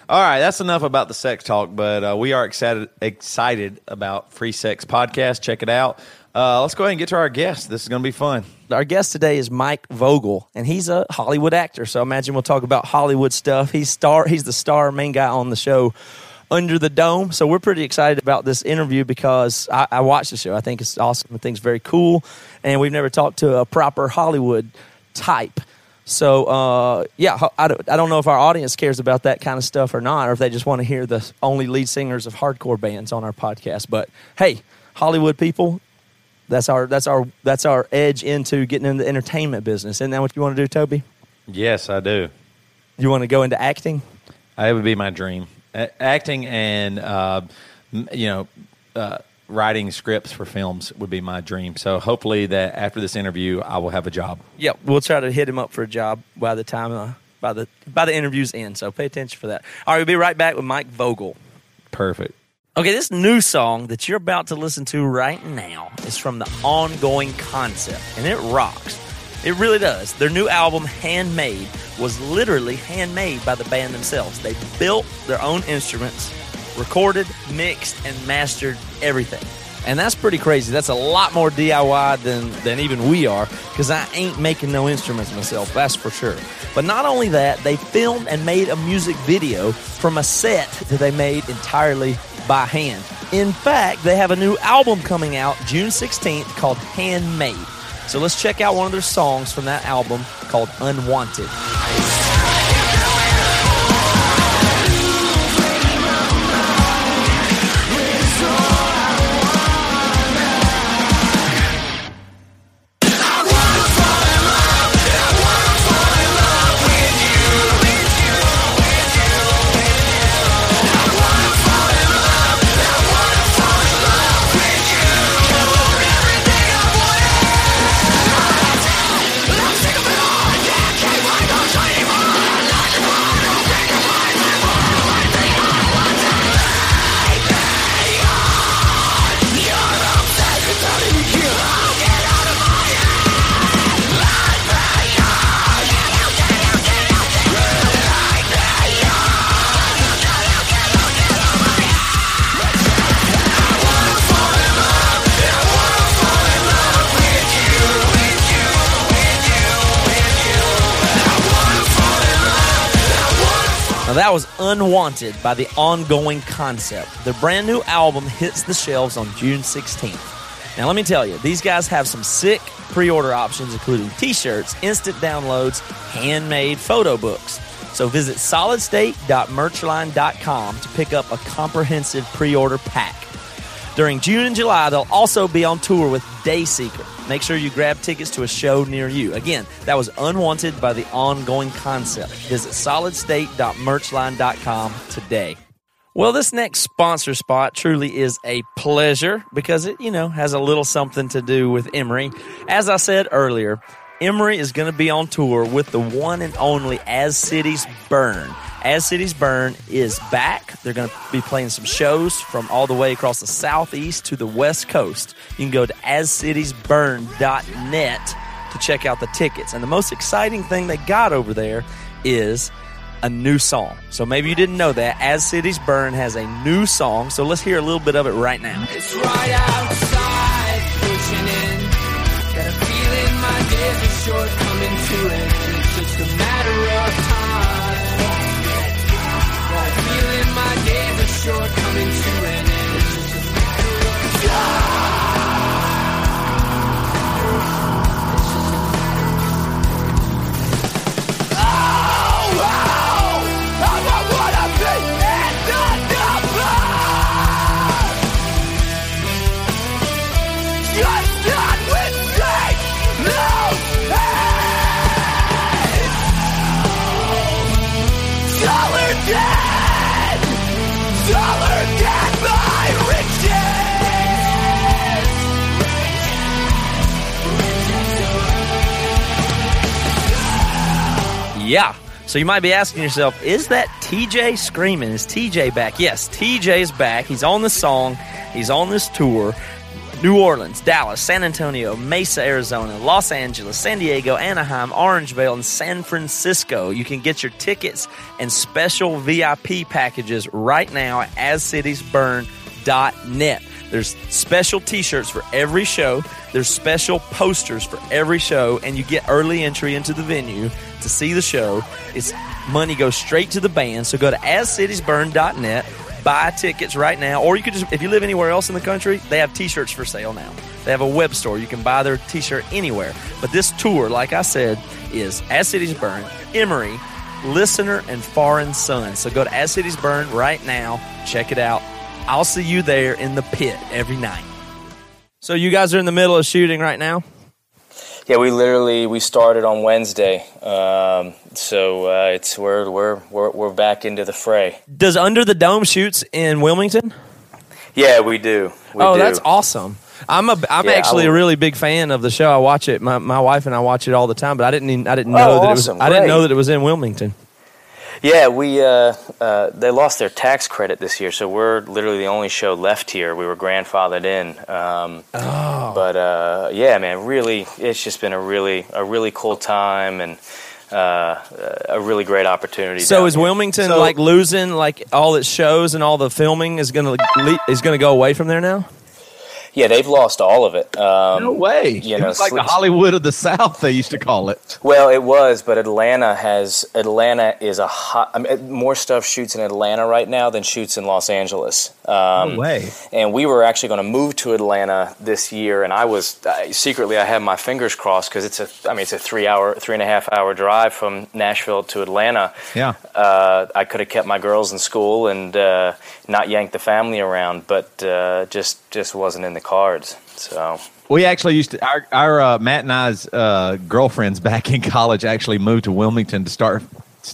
All right, that's enough about the sex talk, but uh, we are excited excited about Free Sex Podcast. Check it out. Uh, let's go ahead and get to our guest. This is going to be fun. Our guest today is Mike Vogel, and he's a Hollywood actor. So I imagine we'll talk about Hollywood stuff. He's star. He's the star, main guy on the show, Under the Dome. So we're pretty excited about this interview because I, I watched the show. I think it's awesome. I think it's very cool, and we've never talked to a proper Hollywood type. So uh, yeah, I don't, I don't know if our audience cares about that kind of stuff or not, or if they just want to hear the only lead singers of hardcore bands on our podcast. But hey, Hollywood people, that's our that's our that's our edge into getting in the entertainment business. Isn't that what you want to do, Toby? Yes, I do. You want to go into acting? It would be my dream. Acting and uh, you know uh, writing scripts for films would be my dream. So hopefully that after this interview, I will have a job. Yeah, we'll try to hit him up for a job by the time uh, by the by the interview's end. So pay attention for that. All right, we'll be right back with Mike Vogel. Perfect. Okay, this new song that you're about to listen to right now is from the ongoing concept, and it rocks. It really does. Their new album, Handmade, was literally handmade by the band themselves. They built their own instruments, recorded, mixed, and mastered everything. And that's pretty crazy. That's a lot more DIY than, than even we are, because I ain't making no instruments myself, that's for sure. But not only that, they filmed and made a music video from a set that they made entirely by hand. In fact, they have a new album coming out June 16th called Handmade. So let's check out one of their songs from that album called Unwanted. That was Unwanted by the Ongoing Concept. Their brand new album hits the shelves on June 16th. Now, let me tell you, these guys have some sick pre order options, including t shirts, instant downloads, handmade photo books. So visit solidstate.merchline.com to pick up a comprehensive pre order pack. During June and July, they'll also be on tour with Dayseeker. Make sure you grab tickets to a show near you. Again, that was Unwanted by the Ongoing Concept. Visit solidstate.merchline.com today. Well, this next sponsor spot truly is a pleasure because it, you know, has a little something to do with Emery. As I said earlier, Emery is going to be on tour with the one and only As Cities Burn. As Cities Burn is back. They're going to be playing some shows from all the way across the southeast to the west coast. You can go to ascitiesburn.net to check out the tickets. And the most exciting thing they got over there is a new song. So maybe you didn't know that. As Cities Burn has a new song. So let's hear a little bit of it right now. It's right outside, days are short, coming to an end. It's just a matter of time. A feeling my days are short, coming to an end. Yeah. So you might be asking yourself, is that TJ screaming? Is TJ back? Yes, TJ is back. He's on the song. He's on this tour. New Orleans, Dallas, San Antonio, Mesa, Arizona, Los Angeles, San Diego, Anaheim, Orangevale, and San Francisco. You can get your tickets and special VIP packages right now at ascitiesburn.net. There's special t-shirts for every show. There's special posters for every show, and you get early entry into the venue to see the show. It's money goes straight to the band. So go to ascitiesburn.net, buy tickets right now, or you could just if you live anywhere else in the country, they have t-shirts for sale now. They have a web store. You can buy their t-shirt anywhere. But this tour, like I said, is As Cities Burn, Emery, Listener, and Foreign Sun. So go to As Cities Burn right now. Check it out. I'll see you there in the pit every night. So you guys are in the middle of shooting right now? Yeah, we literally we started on Wednesday, um, so uh, it's we're, we're we're we're back into the fray. Does Under the Dome shoots in Wilmington? Yeah, we do. We oh, do. that's awesome. I'm a I'm Yeah, actually a really big fan of the show. I watch it. My my wife and I watch it all the time, but I didn't even, I didn't know Oh, that awesome. it was I didn't know that it was in Wilmington. Yeah, we uh, uh, they lost their tax credit this year, so we're literally the only show left here. We were grandfathered in. Um, Oh. But uh, yeah, man, really, it's just been a really a really cool time and uh, a really great opportunity. So is here. Wilmington So- like losing like all its shows and all the filming is going to le- is going to go away from there now? Yeah, they've lost all of it. Um, No way. You it know, was like the Hollywood of the South, they used to call it. Well, it was, but Atlanta has Atlanta is a hot. I mean, more stuff shoots in Atlanta right now than shoots in Los Angeles. Um, No way. And we were actually going to move to Atlanta this year, and I was I, secretly I had my fingers crossed because it's a I mean it's a three hour three and a half hour drive from Nashville to Atlanta. Yeah. Uh, I could have kept my girls in school and uh, not yanked the family around, but uh, just just wasn't in the cards. So. We actually used to our our uh, Matt and I's uh, girlfriends back in college actually moved to Wilmington to start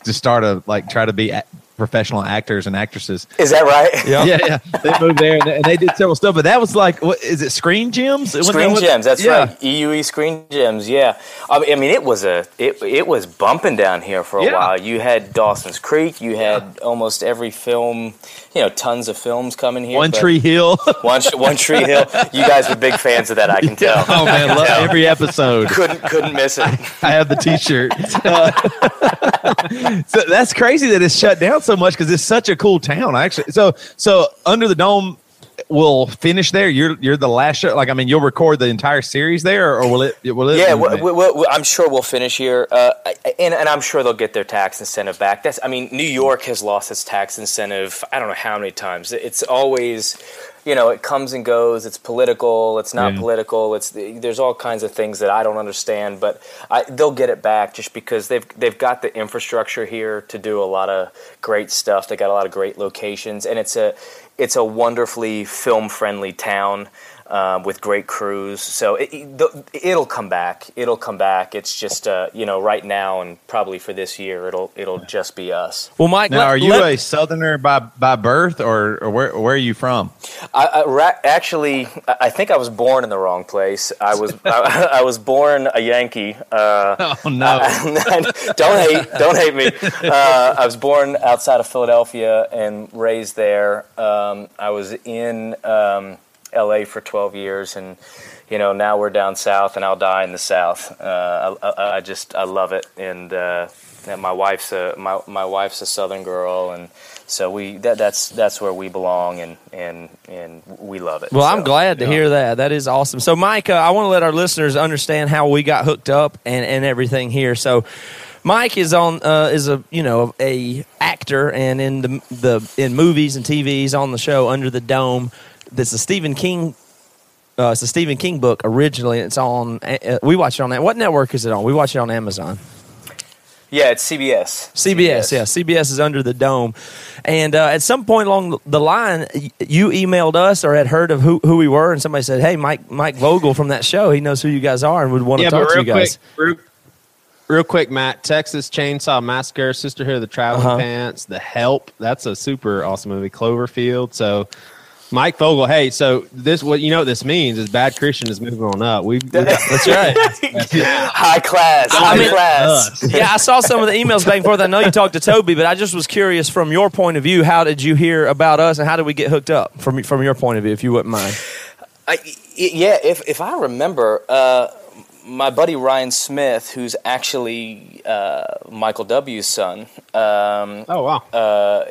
to start a like try to be professional actors and actresses. Is that right? Yeah, yeah. They moved there and they, and they did several stuff, but that was like, what is it? Screen gems? When Screen they was- Gems, that's yeah. right. EUE Screen Gems, yeah. I mean, I mean, it was a it, it was bumping down here for a Yeah. while. You had Dawson's Creek, you had almost every film, you know, tons of films coming here. One Tree Hill. One, One Tree Hill. You guys were big fans of that, I can tell. oh man, love every episode. couldn't couldn't miss it. I have the T-shirt. Uh, so that's crazy that it's shut down so much because it's such a cool town. Actually, so so under the dome, will finish there. You're you're the last show. Like I mean, you'll record the entire series there, or will it? Will it? Yeah, we, we, we, I'm sure we'll finish here, uh, and, and I'm sure they'll get their tax incentive back. That's, I mean, New York has lost its tax incentive. I don't know how many times. It's always, you know, it comes and goes. It's political. It's not Yeah. political. It's there's all kinds of things that I don't understand, but I, they'll get it back just because they've they've got the infrastructure here to do a lot of great stuff. They got a lot of great locations, and it's a it's a wonderfully film friendly town. Uh, with great crews, so it, it, the- it'll come back. It'll come back. It's just uh, you know right now and probably for this year, it'll it'll just be us. Well, Mike, Now, let- are you let- a Southerner by by birth, or, or where where are you from? I, I ra- actually, I I think I was born in the wrong place. I was I, I was born a Yankee. Uh, Oh no, don't hate, don't hate me. Uh, I was born outside of Philadelphia and raised there. Um, I was in um, L.A. for 12 years, and you know now we're down south, and I'll die in the south. Uh, I, I, just I love it, and uh, and my wife's a my, my wife's a Southern girl, and so we that, that's that's where we belong, and and and we love it. Well, I'm glad to hear that. That is awesome. So, Mike, uh, I want to let our listeners understand how we got hooked up and, and everything here. So, Mike is on uh, is a you know a actor and in the the in movies and TVs on the show Under the Dome. That's a Stephen King. Uh, it's a Stephen King book originally. It's on. Uh, we watch it on that. What network is it on? We watch it on Amazon. Yeah, it's CBS. CBS, yeah, CBS is under the dome, and uh, at some point along the line, you emailed us or had heard of who, who we were, and somebody said, "Hey, Mike Mike Vogel from that show, he knows who you guys are and would want to yeah, talk but to you guys." quick, real, real quick, Matt. Texas Chainsaw Massacre, Sisterhood of the Traveling Uh-huh. Pants, The Help. That's a super awesome movie. Cloverfield. So. Mike Vogel, hey, so this what you know what this means is bad Christian is moving on up. We, we That's right. High class, I high mean- class. yeah, I saw some of the emails back and forth. I know you talked to Toby, but I just was curious from your point of view. How did you hear about us, and how did we get hooked up from from your point of view, if you wouldn't mind? I, y- yeah, if if I remember, uh, my buddy Ryan Smith, who's actually uh, Michael W.'s son. Um, oh wow, uh,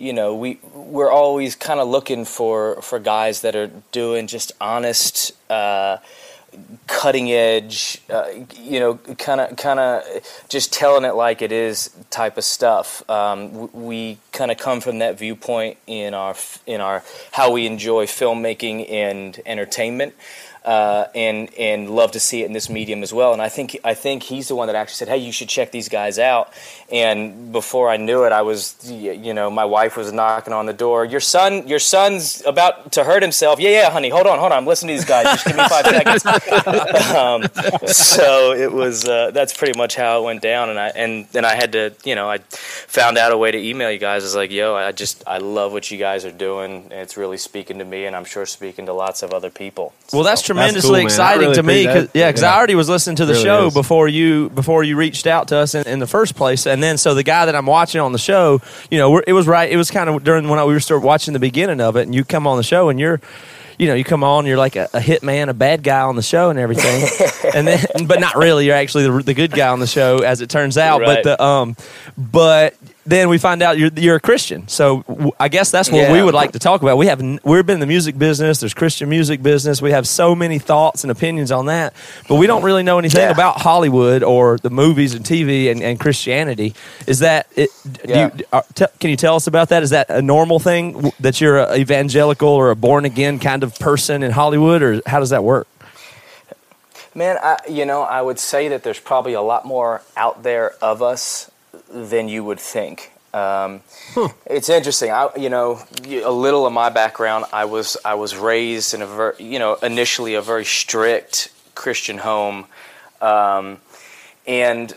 you know, we we're always kind of looking for for guys that are doing just honest, uh, cutting edge, uh, you know, kind of kind of just telling it like it is type of stuff. Um, we kind of come from that viewpoint in our in our how we enjoy filmmaking and entertainment. Uh, and and love to see it in this medium as well. And I think I think he's the one that actually said, "Hey, you should check these guys out." And before I knew it, I was, you know, my wife was knocking on the door. Your son, your son's about to hurt himself. Yeah, yeah, honey, hold on, hold on. I'm listening to these guys. Just give me five seconds. um, so it was. Uh, that's pretty much how it went down. And I and then I had to, you know, I found out a way to email you guys. I was like, "Yo, I just I love what you guys are doing. It's really speaking to me, and I'm sure speaking to lots of other people." Well, that's tremendously cool, exciting really to me. 'cause- yeah, because I already was listening to the Really show is. before you before you reached out to us in, in the first place, and then so the guy that I'm watching on the show, you know, we're, it was right. It was kind of during when I, we were still watching the beginning of it, and you come on the show, and you're. You know, you come on, you're like a, a hit man, a bad guy on the show, and everything, and then, but not really. You're actually the, the good guy on the show, as it turns out. Right. But the um, but then we find out you're you're a Christian. So w- I guess that's what we would like to talk about. We have n- we've been in the music business. There's Christian music business. We have so many thoughts and opinions on that, but we don't really know anything Yeah. about Hollywood or the movies and TV and, and Christianity. Is that it? Do Yeah. you, are, te- can you tell us about that? Is that a normal thing w- that you're a evangelical or a born again kind of person in Hollywood, or how does that work? Man, I, you know, I would say that there's probably a lot more out there of us than you would think. Um, It's interesting. I, you know, a little of my background. I was I was raised in a very, you know, initially a very strict Christian home, um, and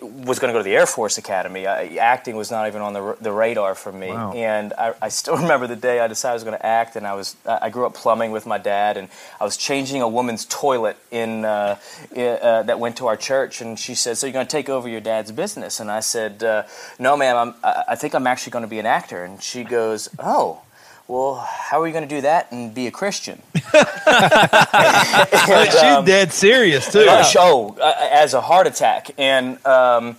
was going to go to the Air Force Academy. I, acting was not even on the, the radar for me. Wow. And I, I still remember the day I decided I was going to act. And I was I grew up plumbing with my dad, and I was changing a woman's toilet in, uh, uh, that went to our church. And she said, "So you're going to take over your dad's business?" And I said, uh, "No, ma'am. I'm, I think I'm actually going to be an actor." And she goes, "Oh." Well, how are you going to do that and be a Christian? She's dead serious too. uh, show uh, as a heart attack, and um,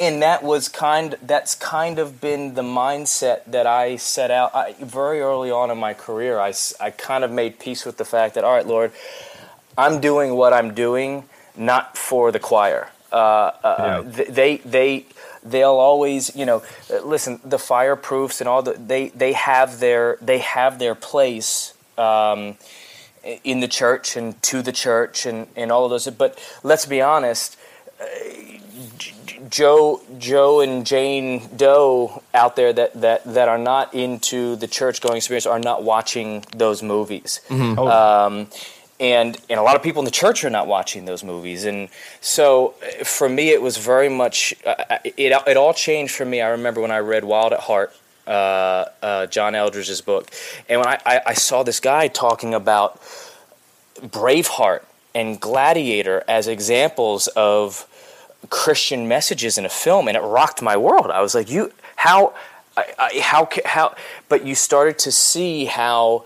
and that was kind that's kind of been the mindset that I set out. I, very early on in my career I I kind of made peace with the fact that all right Lord I'm doing what I'm doing not for the choir. Uh, uh, th- they they they'll always you know uh, listen the fireproofs and all the they they have their they have their place um, in the church and to the church and, and all of those but let's be honest Joe, Joe, and Jane Doe out there that, that, that are not into the church going experience are not watching those movies. Um, and and a lot of people in the church are not watching those movies. And so uh, for me, it was very much uh, it it all changed for me. I remember when I read Wild at Heart, uh, uh, John Eldredge's book, and when I, I, I saw this guy talking about Braveheart and Gladiator as examples of Christian messages in a film, and it rocked my world. I was like, "You, how, I, I, how, how?" But you started to see how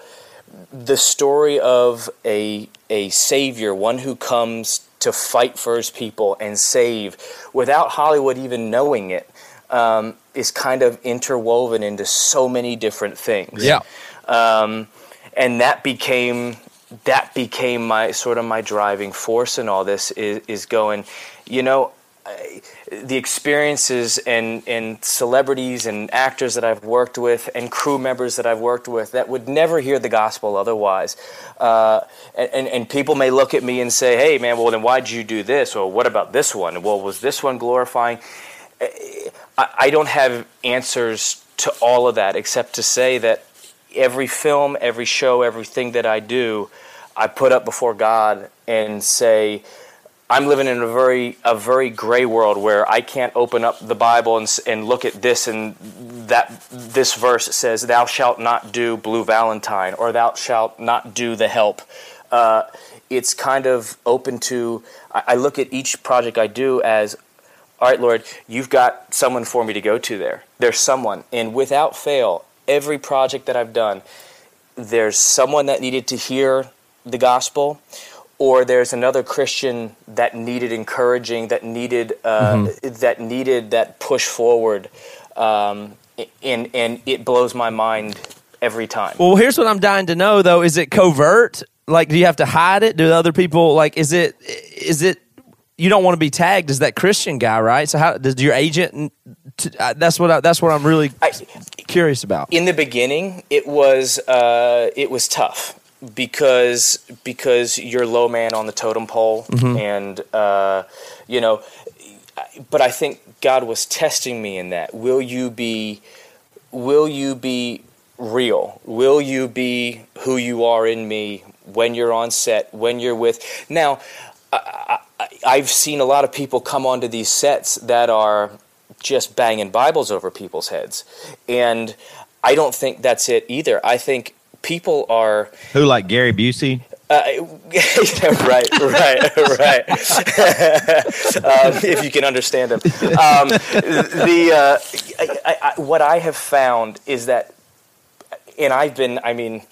the story of a a savior, one who comes to fight for his people and save, without Hollywood even knowing it, um, is kind of interwoven into so many different things Yeah. um, and that became that became my sort of my driving force in all this is, is going you know I, the experiences and, and celebrities and actors that I've worked with and crew members that I've worked with that would never hear the gospel otherwise. Uh, and, and, people may look at me and say, hey, man, well, then why'd you do this? Or what about this one? Well, was this one glorifying? I don't have answers to all of that except to say that every film, every show, everything that I do, I put up before God and say, I'm living in a very a very gray world where I can't open up the Bible and, and look at this and that this verse says, "Thou shalt not do Blue Valentine" or "Thou shalt not do The Help." Uh, it's kind of open to. I, I look at each project I do as, all right, Lord, you've got someone for me to go to there. There's someone, and without fail, every project that I've done, there's someone that needed to hear the gospel, or there's another Christian that needed encouraging, that needed uh, that needed that push forward, um, and and it blows my mind every time. Well, here's what I'm dying to know though: is it covert? Like, do you have to hide it? Do other people like? Is it? Is it? You don't want to be tagged as that Christian guy, right? So how does your agent? T- uh, that's what I, that's what I'm really I, curious about. in the beginning it was uh, it was tough because because you're low man on the totem pole and uh, you know but I think God was testing me in that will you be will you be real will you be who you are in me when you're on set when you're with now I, I, I've seen a lot of people come onto these sets that are just banging Bibles over people's heads. And I don't think that's it either. I think people are Who like Gary Busey? uh, right, right, right. um, if you can understand him, um, the uh, I, I, what I have found is that, and I've been, I mean,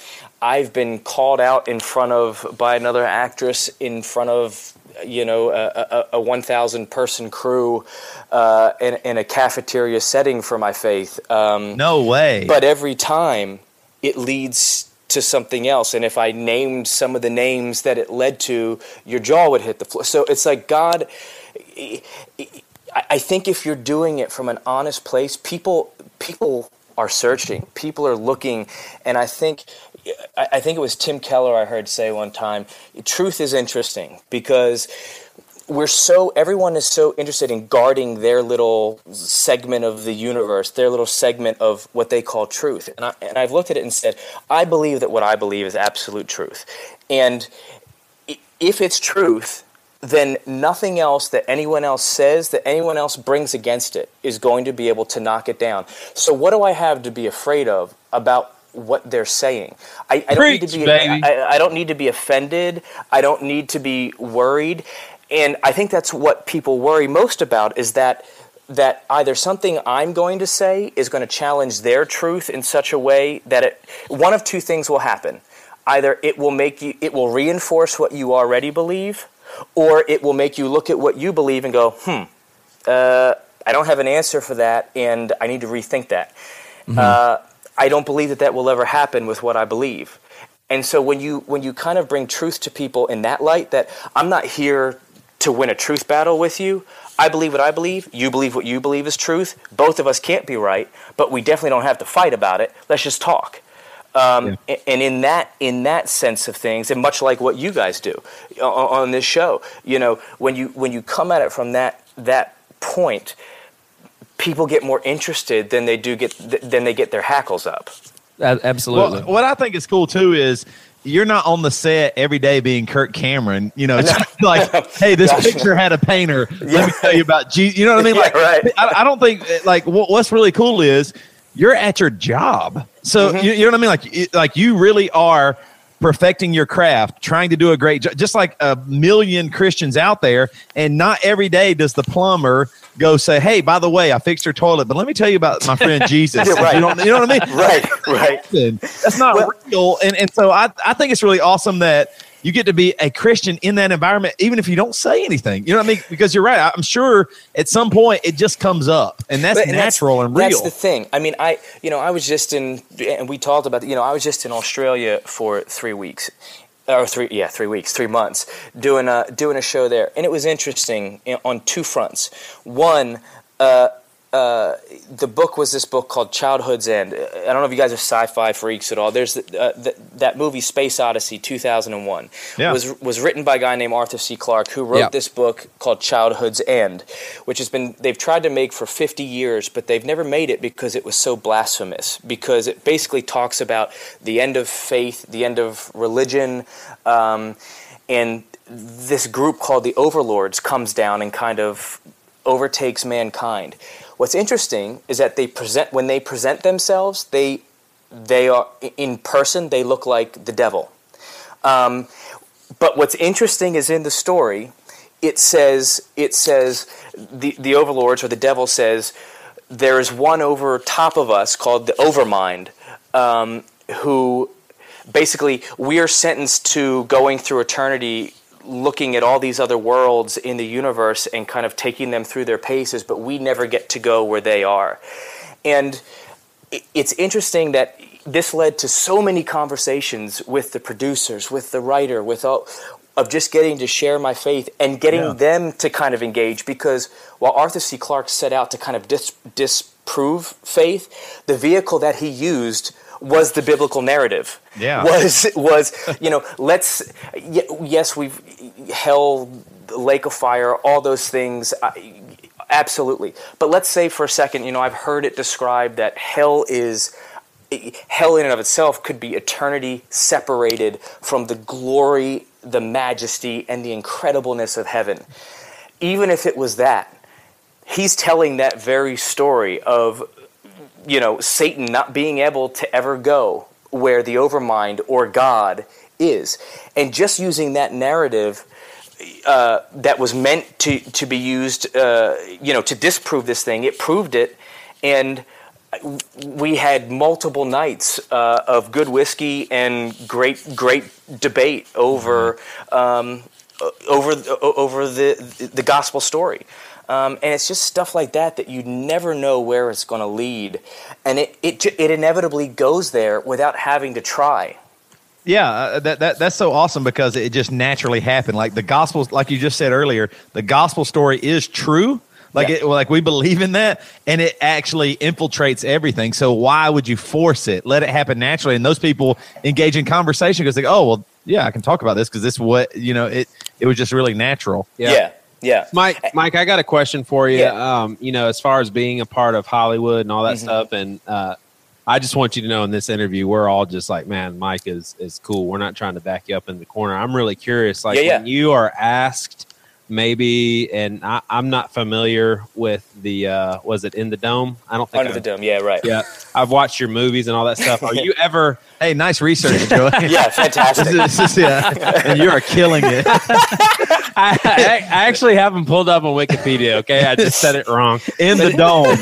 I've been called out in front of by another actress in front of you know a, a, a 1,000 person crew uh, in, in a cafeteria setting for my faith. Um, No way. but every time it leads to something else. And if i named some of the names that it led to your jaw would hit the floor. So it's like god I think if you're doing it from an honest place, people people are searching, people are looking, and I think I think it was Tim Keller I heard say one time, truth is interesting because we're so everyone is so interested in guarding their little segment of the universe, their little segment of what they call truth. And I and I've looked at it and said, I believe that what I believe is absolute truth. And if it's truth, then nothing else that anyone else says, that anyone else brings against it, is going to be able to knock it down. So, what do I have to be afraid of about what they're saying? I, I don't need to be. I, I don't need to be offended. I don't need to be worried. And I think that's what people worry most about is that that either something I'm going to say is going to challenge their truth in such a way that it one of two things will happen. Either it will make you it will reinforce what you already believe, or it will make you look at what you believe and go, hmm, uh, I don't have an answer for that, and I need to rethink that. Mm-hmm. Uh, I don't believe that that will ever happen with what I believe. And so when you when you kind of bring truth to people in that light, that I'm not here to win a truth battle with you. I believe what I believe. You believe what you believe is truth. Both of us can't be right, but we definitely don't have to fight about it. Let's just talk. Um, a- And in that in that sense of things, and much like what you guys do o- on this show, you know, when you when you come at it from that that point, people get more interested than they do get than they get their hackles up. Absolutely. Well, what I think is cool too is you're not on the set every day being Kirk Cameron. You know, like, hey, this Gosh, picture had a painter. Let me tell you about Jesus. You know what I mean? Yeah, Like, right. I, I don't think like what, what's really cool is you're at your job. So Mm-hmm. you, you know what I mean? Like, like you really are perfecting your craft, trying to do a great job. Just like a million Christians out there, and not every day does the plumber go say, "Hey, by the way, I fixed your toilet, but let me tell you about my friend Jesus." Right. you, you know what I mean? Right, right. That's not Well- real. And and so I I think it's really awesome that you get to be a Christian in that environment, even if you don't say anything. You know what I mean? Because you're right. I'm sure at some point it just comes up, and that's But- and natural and real. That's the thing. I mean, I you know I was just in, and we talked about. You know, I was just in Australia for three weeks, or three yeah three weeks, three months doing a doing a show there, and it was interesting on two fronts. One. Uh, uh, the book was this book called Childhood's End. I don't know if you guys are sci-fi freaks at all. There's uh, th- that movie Space Odyssey 2001 Yeah. was was written by a guy named Arthur C. Clarke who wrote Yeah. this book called Childhood's End, which has been they've tried to make for 50 years, but they've never made it because it was so blasphemous. Because it basically talks about the end of faith, the end of religion, um, and this group called the Overlords comes down and kind of overtakes mankind. What's interesting is that they present when they present themselves, they they are in person they look like the devil. Um, but what's interesting is in the story, it says it says the the overlords or the devil says there is one over top of us called the Overmind, um, who basically we are sentenced to going through eternity looking at all these other worlds in the universe and kind of taking them through their paces but we never get to go where they are and it's interesting that this led to so many conversations with the producers with the writer with all of just getting to share my faith and getting Yeah. them to kind of engage because while Arthur C. Clarke set out to kind of dis- disprove faith, the vehicle that he used was the biblical narrative. Yeah. Was was you know let's y- yes we've hell lake of fire all those things I, absolutely but let's say for a second you know I've heard it described that hell is hell in and of itself could be eternity separated from the glory, the majesty, and the incredibleness of heaven. Even if it was that, he's telling that very story of, you know, Satan not being able to ever go where the overmind or God is. And just using that narrative uh, that was meant to, to be used, uh, you know, to disprove this thing, it proved it. And we had multiple nights uh, of good whiskey and great great debate over um, over over the the gospel story. Um, and it's just stuff like that that you never know where it's going to lead, and it, it it inevitably goes there without having to try. Yeah, uh, that, that that's so awesome because it just naturally happened. Like the gospel, like you just said earlier, the gospel story is true. Like Yeah. it, like we believe in that, and it actually infiltrates everything. So why would you force it? Let it happen naturally, and those people engage in conversation because they go, "Oh, well, yeah, I can talk about this because this is what you know." It it was just really natural. Yeah, yeah. Mike, Mike, I got a question for you. Yeah. Um, you know, as far as being a part of Hollywood and all that Mhm. stuff, and uh, I just want you to know in this interview, we're all just like, man, Mike is is cool. We're not trying to back you up in the corner. I'm really curious, like Yeah, yeah. when you are asked, maybe, and I, I'm not familiar with the uh, was it in the dome? I don't think Under the I've- dome. Yeah, right. Yeah, I've watched your movies and all that stuff. Are you ever? Hey, nice research, Joey. Yeah, fantastic. This is- yeah, and you are killing it. I, I, I actually have them pulled up on Wikipedia. Okay, I just said it wrong. In the dome.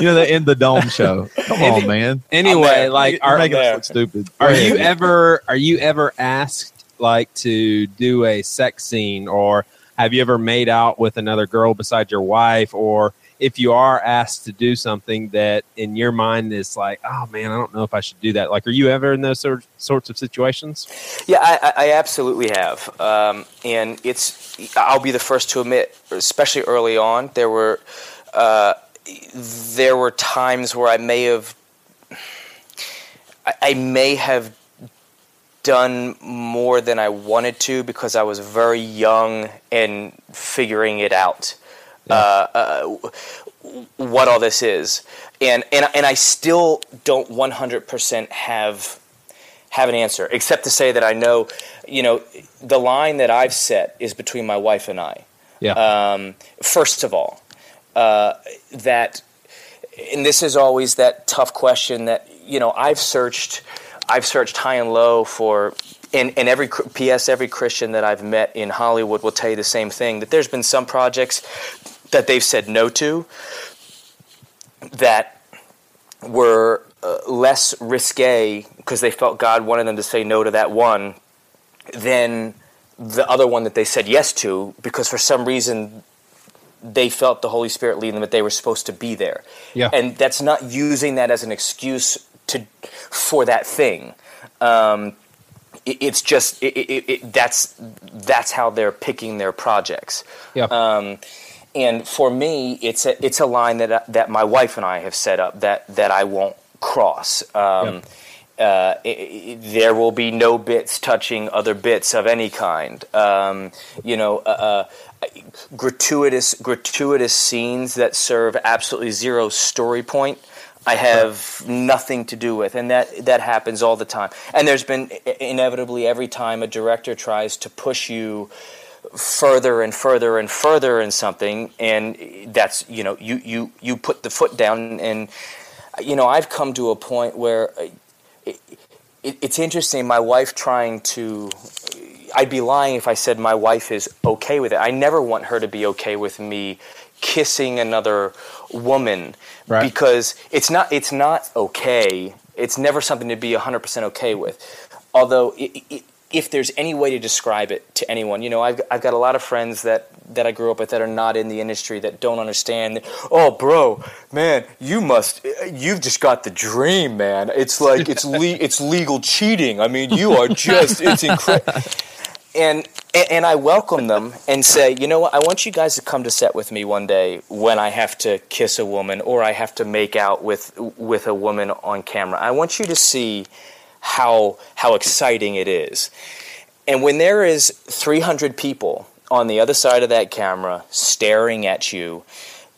you know the in the dome show. Come on, man. Anyway, like, You're making us look stupid. Are you ever are you ever asked like to do a sex scene or have you ever made out with another girl beside your wife, or if you are asked to do something that in your mind is like, oh man, I don't know if I should do that. Like, are you ever in those sort sorts of situations? Yeah, I, I absolutely have, um, and it's. I'll be the first to admit, especially early on, there were uh, there were times where I may have I, I may have done more than I wanted to because I was very young and figuring it out. Uh, uh, what all this is, and and and I still don't one hundred percent have have an answer, except to say that I know, you know, the line that I've set is between my wife and I. Yeah. Um, first of all, uh, that, and this is always that tough question that you know I've searched, I've searched high and low for. And, and every P.S. Every Christian that I've met in Hollywood will tell you the same thing. That there's been some projects that they've said no to that were uh, less risque because they felt God wanted them to say no to that one than the other one that they said yes to because for some reason they felt the Holy Spirit leading them that they were supposed to be there. Yeah. And that's not using that as an excuse to for that thing. Um, it, it's just it, it, it, that's that's how they're picking their projects. Yeah. Um, and for me, it's a it's a line that that my wife and I have set up that that I won't cross. Um, uh, i i there will be no bits touching other bits of any kind. Um, you know, uh, uh, gratuitous gratuitous scenes that serve absolutely zero story point. I have nothing to do with, and that that happens all the time. And there's been inevitably every time a director tries to push you further and further and further in something, and that's you know you you you put the foot down, and you know I've come to a point where uh, it, it, it's interesting. My wife trying to. I'd be lying if I said my wife is okay with it. I never want her to be okay with me kissing another woman Right. because it's not it's not okay. It's never something to be 100% okay with. Although i i if there's any way to describe it to anyone, you know, I've, I've got a lot of friends that, that I grew up with that are not in the industry that don't understand. Oh, bro, man, you must, you've just got the dream, man. It's like, it's, le- it's legal cheating. I mean, you are just, it's incredible and and I welcome them and say, you know what, I want you guys to come to set with me one day when I have to kiss a woman or I have to make out with with a woman on camera. I want you to see how how exciting it is. And when there is 300 people on the other side of that camera staring at you,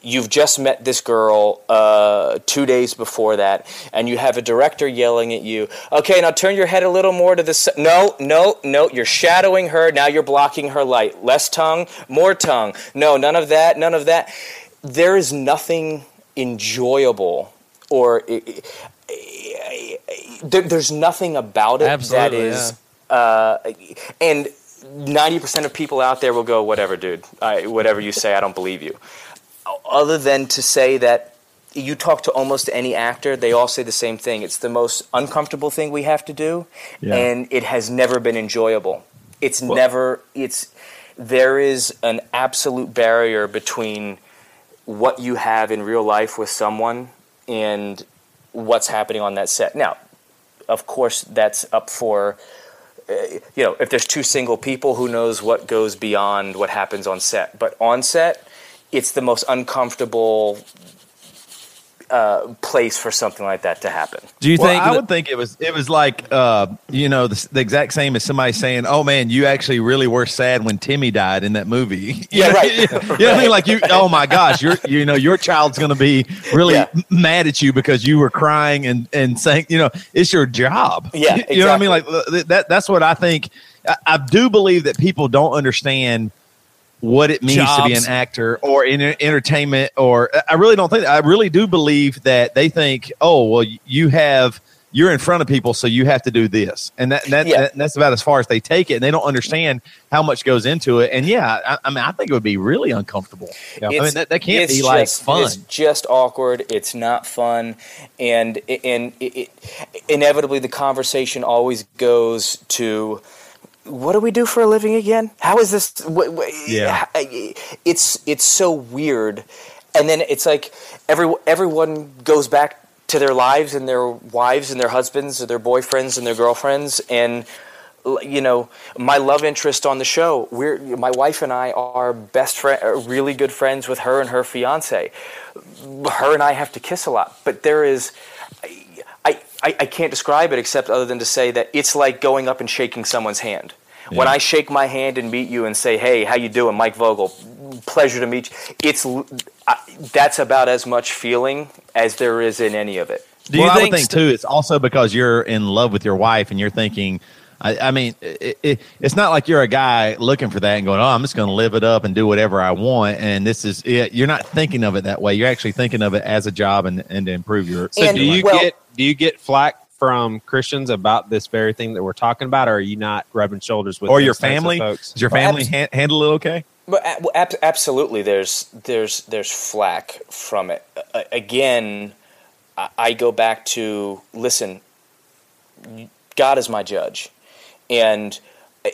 you've just met this girl uh, two days before that, and you have a director yelling at you, okay, now turn your head a little more to the side. No, no, no, you're shadowing her. Now you're blocking her light. Less tongue, more tongue. No, none of that, none of that. There is nothing enjoyable or. There's nothing about it Absolutely, that is uh, and 90% of people out there will go whatever dude I, whatever you say i don't believe you other than to say that you talk to almost any actor they all say the same thing. It's the most uncomfortable thing we have to do Yeah. and it has never been enjoyable. It's never it's there is an absolute barrier between what you have in real life with someone and what's happening on that set. Now of course that's up for uh, you know if there's two single people who knows what goes beyond what happens on set. But on set it's the most uncomfortable uh, place for something like that to happen Do you Well, think? I would think it was it was like uh, you know the, the exact same as somebody saying, "Oh man, you actually really were sad when Timmy died in that movie." You Yeah, know? right. You know what I mean? Like you, oh my gosh, you're you know your child's going to be really Yeah. mad at you because you were crying and and saying, you know, it's your job. Yeah, you know what I mean? Like that. That's what I think. I, I do believe that people don't understand what it means to be an actor or in entertainment or uh, I really don't think I really do believe that they think oh well you have you're in front of people so you have to do this and that, that, Yeah. that- that's about as far as they take it and they don't understand how much goes into it and yeah I, I mean I think it would be really uncomfortable yeah. I mean that, that can't be like just- fun It's just awkward. It's not fun, and and it, it, inevitably the conversation always goes to what do we do for a living again? How is this? Wh- wh- Yeah. Eh, it's it's so weird, and then it's like every everyone goes back to their lives and their wives and their husbands or their boyfriends and their girlfriends and you know my love interest on the show we're my wife and i are best friend eh, really good friends with her and her fiance her and i have to kiss a lot but there is I, I, I can't describe it except other than to say that it's like going up and shaking someone's hand when i shake my hand and meet you and say hey how you doing mike vogel pleasure to meet you it's l- I, that's about as much feeling as there is in any of it Do well, you I would think, think too. It's also because you're in love with your wife and you're thinking. I, I mean, it, it, it's not like you're a guy looking for that and going, "Oh, I'm just going to live it up and do whatever I want." And this is it. You're not thinking of it that way. You're actually thinking of it as a job and, and to improve your. So And- do you well- get do you get flack from Christians about this very thing that we're talking about, or are you not rubbing shoulders with or your family? folks? Does your Well, family abs- han- handle it okay? But uh, well, ab- absolutely, there's there's there's flack from it. A- again, I- I go back to listen. God is my judge, and uh,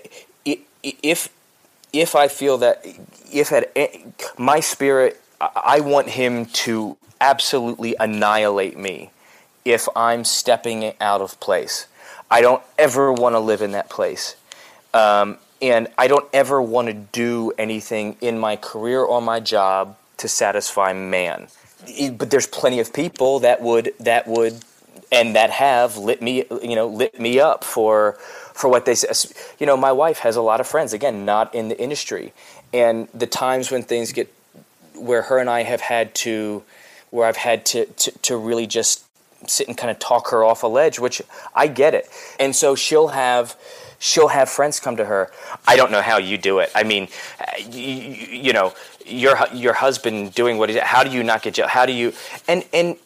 i- i- if if I feel that if at my spirit, I I want Him to absolutely annihilate me if I'm stepping out of place. I don't ever want to live in that place. Um, and I don't ever want to do anything in my career or my job to satisfy man. But there's plenty of people that would that would and that have lit me you know lit me up for for what they say. You know, my wife has a lot of friends again, not in the industry, and the times when things get where her and I have had to where I've had to to, to really just sit and kind of talk her off a ledge, which I get it. And so she'll have she'll have friends come to her. I don't know how you do it. I mean, you, you know, your your husband doing what he how do you not get je- how do you and and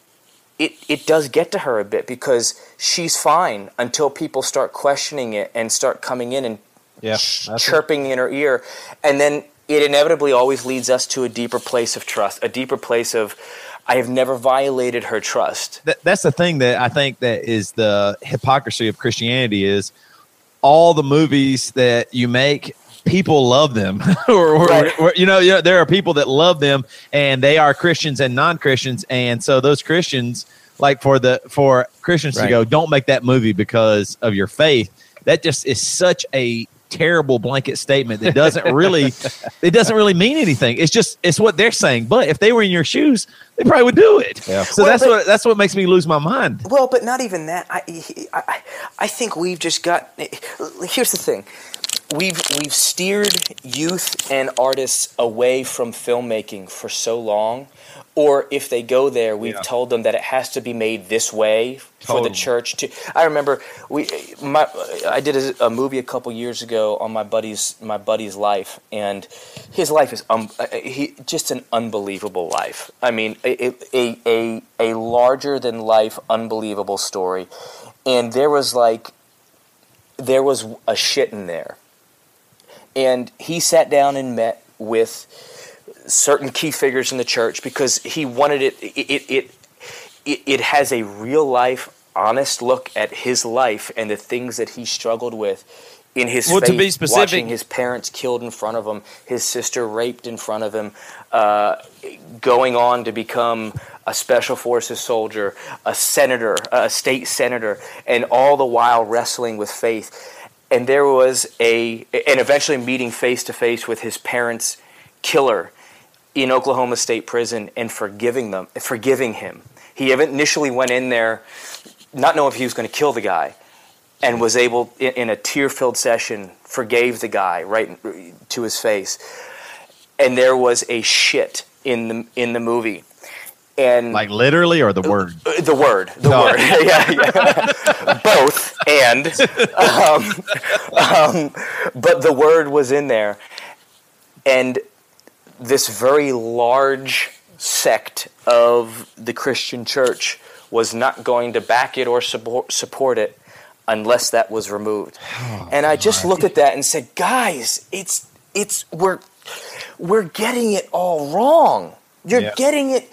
it, it does get to her a bit because she's fine until people start questioning it and start coming in and Yeah, ch- that's it. chirping in her ear. And then it inevitably always leads us to a deeper place of trust, a deeper place of, I have never violated her trust. that, that's the thing that I think that is the hypocrisy of Christianity is all the movies that you make people love them or, or- Right. or, you know yeah, there are people that love them and they are Christians and non-Christians and so those Christians like for the for Christians to go don't make that movie because of your faith that just is such a terrible blanket statement that doesn't really it doesn't really mean anything it's just it's what they're saying but if they were in your shoes they probably would do it Yeah. so Well, that's but- what that's what makes me lose my mind Well, but not even that. I, I, I think we've just got. Here's the thing: we've we've steered youth and artists away from filmmaking for so long, or if they go there, we've Yeah. told them that it has to be made this way for the church to. I remember we, my, I did a, a movie a couple years ago on my buddy's my buddy's life, and his life is um, he just an unbelievable life. I mean, a a a, a larger than life, unbelievable story, and there was like there was a shit in there, and he sat down and met with certain key figures in the church because he wanted it it it it, it has a real life honest look at his life and the things that he struggled with in his Well, to faith, be specific- watching his parents killed in front of him, his sister raped in front of him, uh, going on to become a special forces soldier, a senator, a state senator, and all the while wrestling with faith. And there was a, and eventually meeting face to face with his parents' killer in Oklahoma State Prison and forgiving them, forgiving him. He initially went in there not knowing if he was going to kill the guy, and was able, in, a tear-filled session, forgave the guy right to his face. And there was a shit in the in the movie, and like literally or the word uh, the word, the No. word, yeah, yeah. both, and, um, um, but the word was in there, and this very large sect of the Christian church was not going to back it or support, support it unless that was removed. Oh, and I just looked at that and said, "Guys, it's it's we're we're getting it all wrong. You're Yeah. getting it."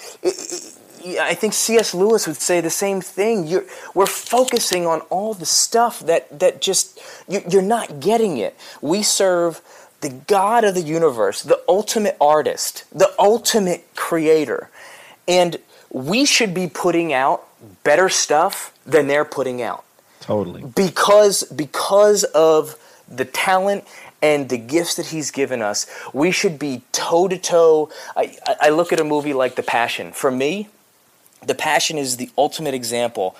I think C.S. Lewis would say the same thing. You're, we're focusing on all the stuff that, that just, you, you're not getting it. We serve the God of the universe, the ultimate artist, the ultimate creator. And we should be putting out better stuff than they're putting out. Totally. because because of the talent and the gifts that he's given us we should be toe to toe I I look at a movie like the passion. For me the passion is the ultimate example.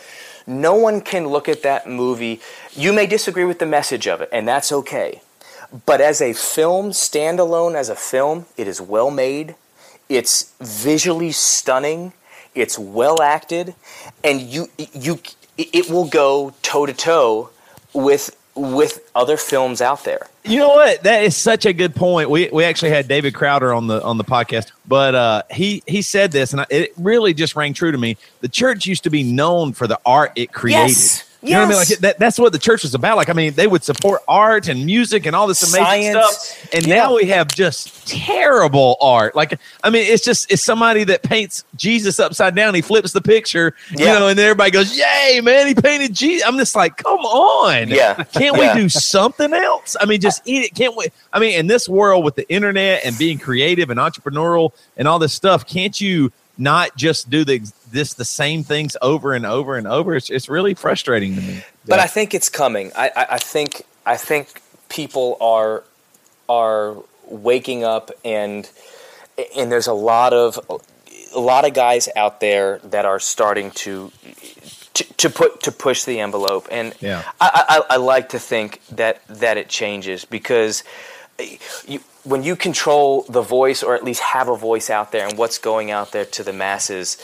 No one can look at that movie. You may disagree with the message of it and that's okay but as a film standalone as a film it is well made it's visually stunning it's well acted and you you it will go toe to toe with with other films out there You know what? That is such a good point. We we actually had David Crowder on the on the podcast, but uh, he he said this, and I, it really just rang true to me. The church used to be known for the art it created. Yes. You know what I mean? Like that, that's what the church was about. Like, I mean, they would support art and music and all this amazing Science. stuff. And Yeah. now we have just terrible art. Like, I mean, it's just it's somebody that paints Jesus upside down. He flips the picture, you know, and everybody goes, "Yay, man! He painted Jesus." I'm just like, come on, Yeah. Can't Yeah. we do something else? I mean, just eat it. Can't we? I mean, in this world with the internet and being creative and entrepreneurial and all this stuff, can't you not just do the this the same things over and over and over? It's it's really frustrating to me. but I think it's coming. I, I, I think I think people are are waking up and and there's a lot of a lot of guys out there that are starting to to, to put to push the envelope and Yeah. I, I, I like to think that that it changes because eh, you, when you control the voice or at least have a voice out there and what's going out there to the masses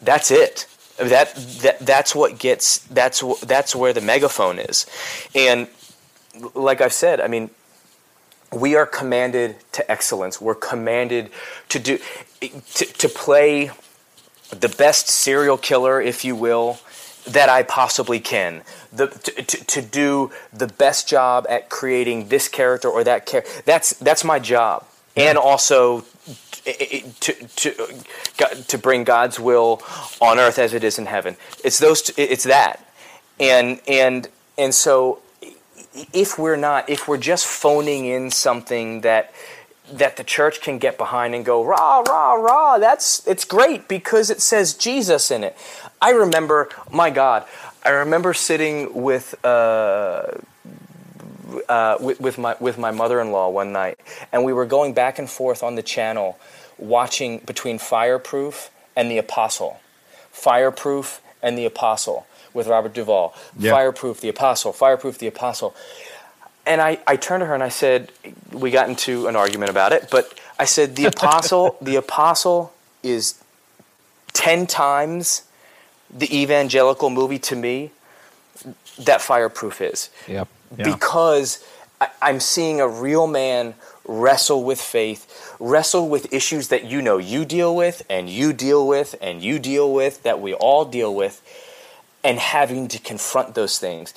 that's it. That, that that's what gets that's that's where the megaphone is. And like i've said i mean we are commanded to excellence. We're commanded to do to, to play the best serial killer if you will that i possibly can. The, to, to, to do the best job at creating this character or that character that's that's my job. And also to, to, to, bring God's will on earth as it is in heaven. It's those. It's that, and and and so if we're not, if we're just phoning in something that that the church can get behind and go rah rah rah, that's it's great because it says Jesus in it. I remember, my God, I remember sitting with. Uh, uh, with, with my with my mother-in-law one night, and we were going back and forth on the channel, watching between Fireproof and The Apostle, Fireproof and The Apostle with Robert Duvall, Yeah. Fireproof, The Apostle, Fireproof, The Apostle, and I, I turned to her and I said, we got into an argument about it, but I said the apostle the apostle is ten times the evangelical movie to me that Fireproof is. Yep. because I, I'm seeing a real man wrestle with faith, wrestle with issues that you know you deal with, and you deal with, and you deal with, that we all deal with, and having to confront those things.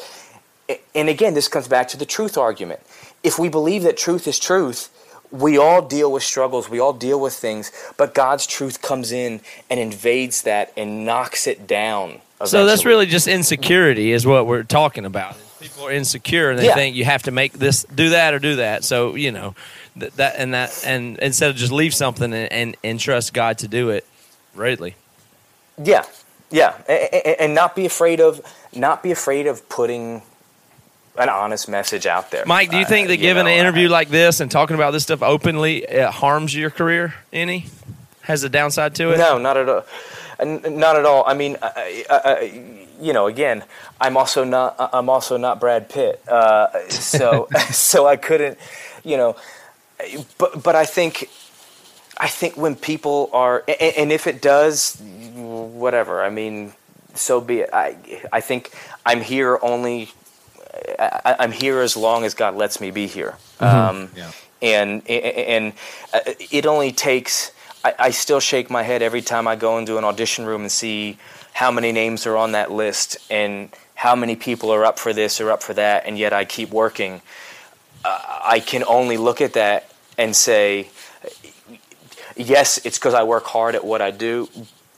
And again, this comes back to the truth argument. If we believe that truth is truth, we all deal with struggles, we all deal with things, but God's truth comes in and invades that and knocks it down. So that's really just insecurity, is what we're talking about. People are insecure and they Yeah. think you have to make this, do that, or do that. So you know that, that and that, and instead of just leave something and, and, and trust God to do it, rightly Yeah, yeah, A- a- and not be afraid of not be afraid of putting an honest message out there. Mike, do you think Uh, that giving know, an interview I- like this and talking about this stuff openly it harms your career any? Has a downside to it? No, not at all. Not at all. I mean, I, I, I, you know, again, I'm also not. I'm also not Brad Pitt. Uh, so, so I couldn't, you know. But, but I think, I think when people are, and, and if it does, whatever. I mean, so be it. I, I think I'm here only. I, I'm here as long as God lets me be here. Um, Yeah. and and uh, it only takes. I, I still shake my head every time I go into an audition room and see how many names are on that list and how many people are up for this or up for that, and yet I keep working. Uh, I can only look at that and say, yes, it's because I work hard at what I do,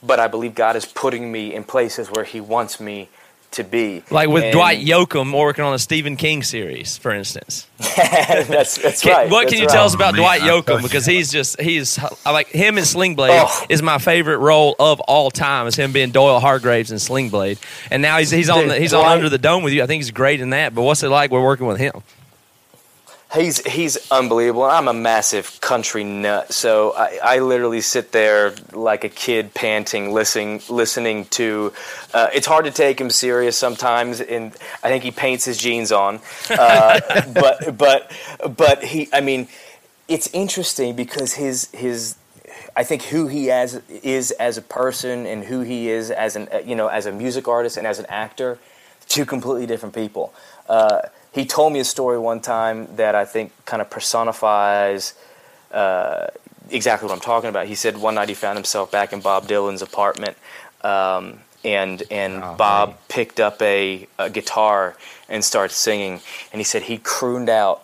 but I believe God is putting me in places where He wants me to be. Like with And Dwight Yoakam working on a Stephen King series, for instance. that's that's Can- right. what that's can you right. tell us about oh, man, Dwight I Yoakam? Because he's just he's like him in Sling Blade Oh. is my favorite role of all time. Is him being Doyle Hargraves in Sling Blade, and now he's he's on Dude, the, he's on Under the Dome with you. I think he's great in that. But what's it like? We're working with him. He's he's unbelievable. I'm a massive country nut, so I, I literally sit there like a kid panting, listening listening to. Uh, it's hard to take him serious sometimes, and I think he paints his jeans on. Uh, but but but he, I mean, it's interesting because his his. I think who he as is as a person and who he is as an you know as a music artist and as an actor, two completely different people. Uh, he told me a story one time that I think kind of personifies uh, exactly what I'm talking about. He said one night he found himself back in Bob Dylan's apartment, um, and and Bob picked up a, a guitar and started singing, and he said he crooned out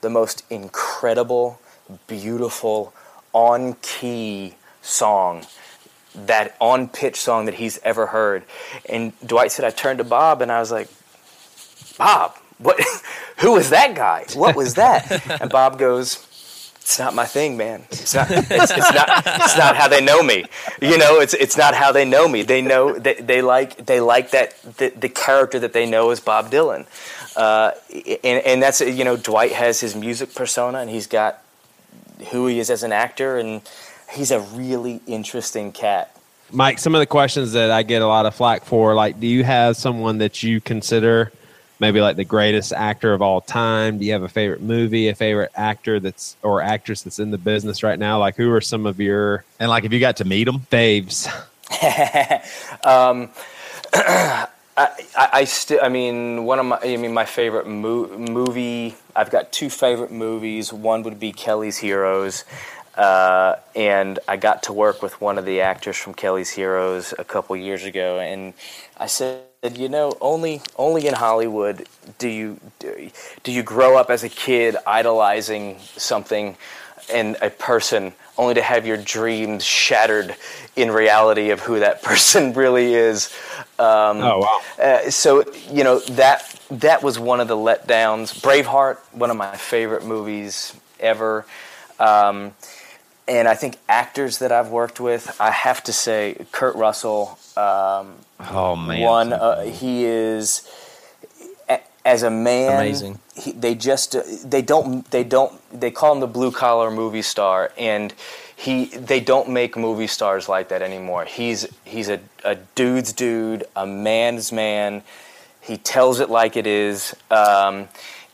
the most incredible, beautiful, on key song that on pitch song that he's ever heard. And Dwight said, I turned to Bob and I was like, Bob, what? Who was that guy? What was that? and Bob goes, It's not my thing, man. It's not. It's, it's not. It's not how they know me. You know, it's it's not how they know me. They know they, they like they like that the, the character that they know is Bob Dylan, uh, and and that's you know Dwight has his music persona and he's got who he is as an actor and he's a really interesting cat. Mike, some of the questions that I get a lot of flack for, like, do you have someone that you consider maybe like the greatest actor of all time? Do you have a favorite movie, a favorite actor that's or actress that's in the business right now? Like, who are some of your And like, if you got to meet them, faves? I, I, I still, I mean, one of my, I mean, my favorite mo- movie. I've got two favorite movies. One would be Kelly's Heroes, uh, and I got to work with one of the actors from Kelly's Heroes a couple years ago, and I said, you know, only, only in Hollywood do you, do, do you grow up as a kid idolizing something and a person only to have your dreams shattered in reality of who that person really is. Um, Oh wow! uh, so you know that that was one of the letdowns. Braveheart, one of my favorite movies ever. Um, and I think actors that I've worked with, I have to say, Kurt Russell. Um, oh man, one, uh, he is as a man. Amazing. He, they just uh, they don't they don't they call him the blue collar movie star, and he they don't make movie stars like that anymore. He's he's a, a dude's dude, a man's man. He tells it like it is, um,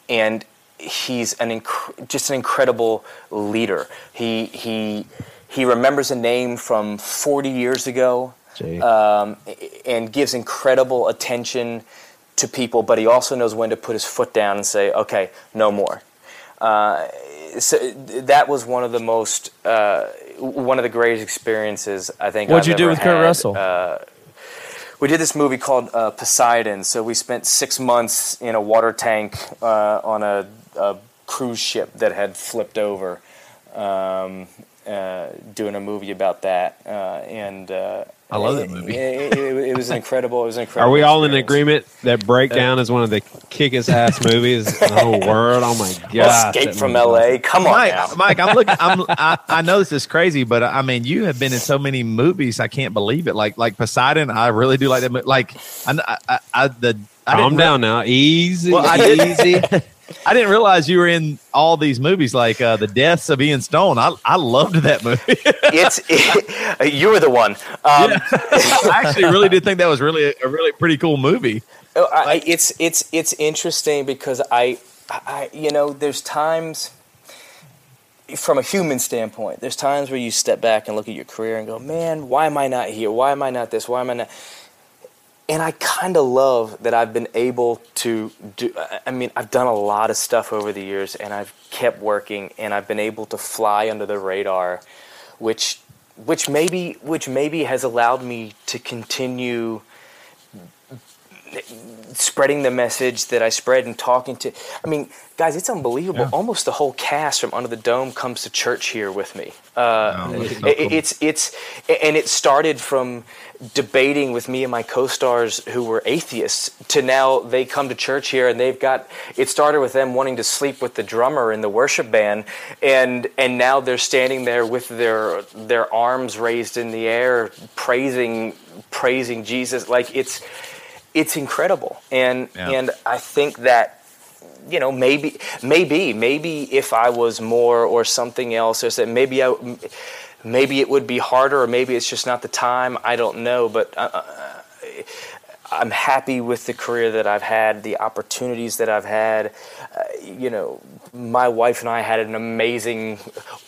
and he's an inc- just an incredible leader. He he he remembers a name from 40 years ago. Um, and gives incredible attention to people, but he also knows when to put his foot down and say, "Okay, no more." Uh, so that was one of the most, uh, one of the greatest experiences I think. What'd I've you do with Kurt. Russell? Uh, we did this movie called uh, Poseidon. So we spent six months in a water tank uh, on a, a cruise ship that had flipped over, um, uh, doing a movie about that. Uh, and uh, I love that eh, movie. Eh, it, it- it was incredible. It was incredible. Are we all in agreement that Breakdown eh. is one of the kickest ass movies in the whole world? Oh my god! Escape from L.A. Come on Mike, now. Mike, I'm looking. I'm, I, I know this is crazy, but I mean, you have been in so many movies. I can't believe it. Like, like Poseidon. I really do like that. mo- Like, I, I, I the I Calm didn't down now, easy, Well, I did- easy. I didn't realize you were in all these movies, like uh, the Deaths of Ian Stone. I, I loved that movie. It's you were the one. Um, I actually really did think that was really a, a really pretty cool movie. Oh, I, it's it's it's interesting because I, I you know there's times from a human standpoint there's times where you step back and look at your career and go man why am I not here why am I not this why am I not and I kind of love that I've been able to do I- I mean I've done a lot of stuff over the years and I've kept working and I've been able to fly under the radar which which maybe which maybe has allowed me to continue spreading the message that I spread and talking to. I mean, guys, it's unbelievable. Almost the whole cast from Under the Dome comes to church here with me. Uh, it- It's it's and it started from debating with me and my co-stars who were atheists to now they come to church here and they've got it started with them wanting to sleep with the drummer in the worship band and and now they're standing there with their their arms raised in the air praising praising Jesus like it's it's incredible and Yeah. and I think that you know maybe maybe maybe if I was more or something else or that maybe I maybe it would be harder or maybe it's just not the time. I don't know but uh, I'm happy with the career that I've had the opportunities that I've had. Uh, you know my wife and I had an amazing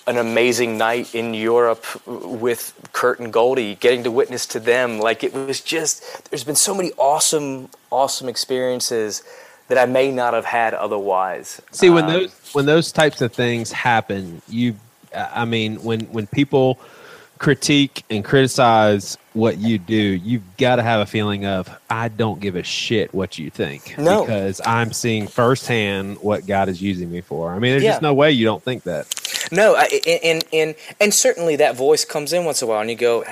an amazing night in Europe with Kurt and Goldie getting to witness to them. Like it was just there's been so many awesome awesome experiences that I may not have had otherwise. See, when Um, those when those types of things happen, you, I mean, when when people critique and criticize what you do, you've got to have a feeling of I don't give a shit what you think No. because I'm seeing firsthand what God is using me for. I mean, there's Yeah. just no way you don't think that. No, I, and and and certainly that voice comes in once in a while, and you go,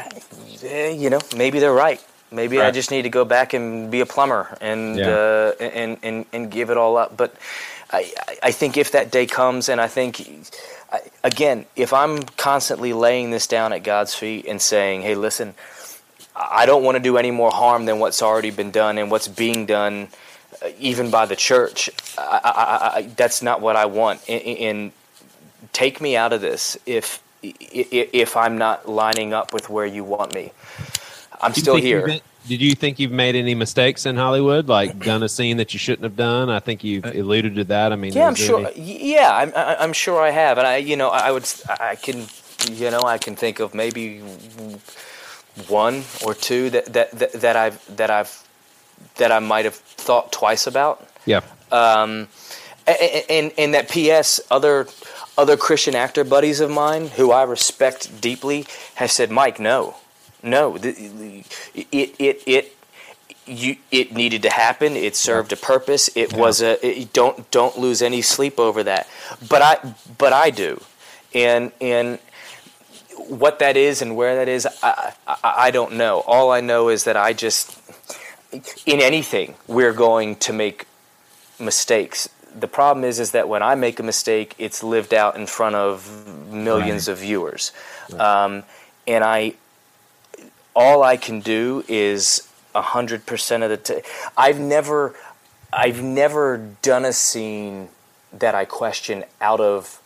eh, you know, maybe they're right. Maybe I just need to go back and be a plumber and Yeah. uh, and, and and give it all up. But I I- think if that day comes, and I think again, if I'm constantly laying this down at God's feet and saying, "Hey, listen, I don't want to do any more harm than what's already been done and what's being done." uh, Even by the church, I, I, I, that's not what I want. And, and take me out of this if if I'm not lining up with where you want me. I'm still here. Did you think you've made any mistakes in Hollywood, like done a scene that you shouldn't have done? I think you've alluded to that. I mean, Yeah, I'm sure. any- Yeah, I'm, I- I'm sure I have, and I, you know, I would, I can, you know, I can think of maybe one or two that that that, that I've that I've that I might have thought twice about. yeah. um, a- a- and and that P.S. other other Christian actor buddies of mine who I respect deeply has said, Mike, no, no, th- it it it. You, it needed to happen. It served a purpose. It was a. It, don't don't lose any sleep over that. But I but I do, and and what that is and where that is, I, I, I don't know. All I know is that I just in anything we're going to make mistakes. The problem is, is that when I make a mistake, it's lived out in front of millions of viewers, um, and I, all I can do is hundred percent of the. I've never, I've never done a scene that I question out of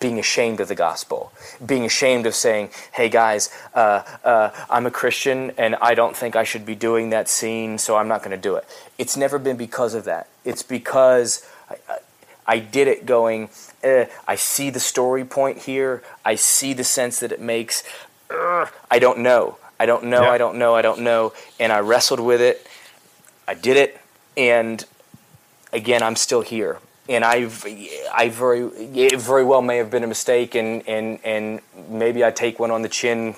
being ashamed of the gospel, being ashamed of saying, "Hey guys, uh, uh, I'm a Christian and I don't think I should be doing that scene, so I'm not going to do it." It's never been because of that. It's because I, I, I did it going. Eh, I see the story point here. I see the sense that it makes. I don't know. I don't know. Yeah. I don't know. I don't know. And I wrestled with it. I did it, and again, I'm still here. And I've, I very, it very well may have been a mistake, and and and maybe I take one on the chin,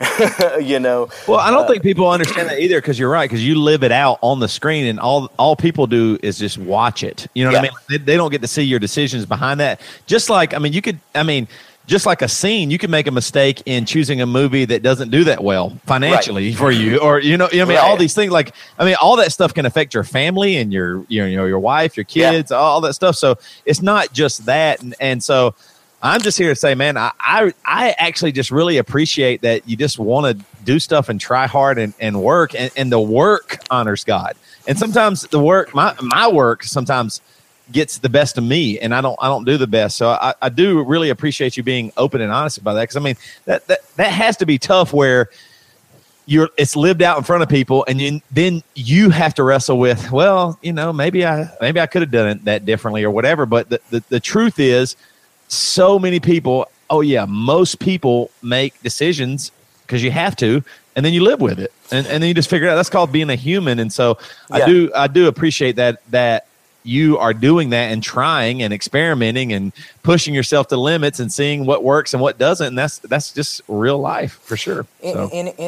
you know. Well, I don't uh, think people understand that either because you're right because you live it out on the screen and all all people do is just watch it. You know what I Yeah. mean? They, they don't get to see your decisions behind that. Just like I mean, you could I mean, just like a scene, you can make a mistake in choosing a movie that doesn't do that well financially for you, or you know, you know, I mean, all Right. these things like I mean, all that stuff can affect your family and your you know your wife, your Yeah. kids, all that stuff. So it's not just that, and, and so. I'm just here to say, man, I, I I actually just really appreciate that you just want to do stuff and try hard and, and work and, and the work honors God. And sometimes the work, my my work sometimes gets the best of me and I don't I don't do the best. So I, I do really appreciate you being open and honest about that. Cause I mean that that that has to be tough where you're it's lived out in front of people and you, then you have to wrestle with well you know maybe i maybe i could have done it that differently or whatever but the, the, the truth is so many people oh yeah most people make decisions because you have to and then you live with it and, and then you just figure it out that's called being a human and so i do i do appreciate that that you are doing that and trying and experimenting and pushing yourself to limits and seeing what works and what doesn't and that's that's just real life for sure so. And, and,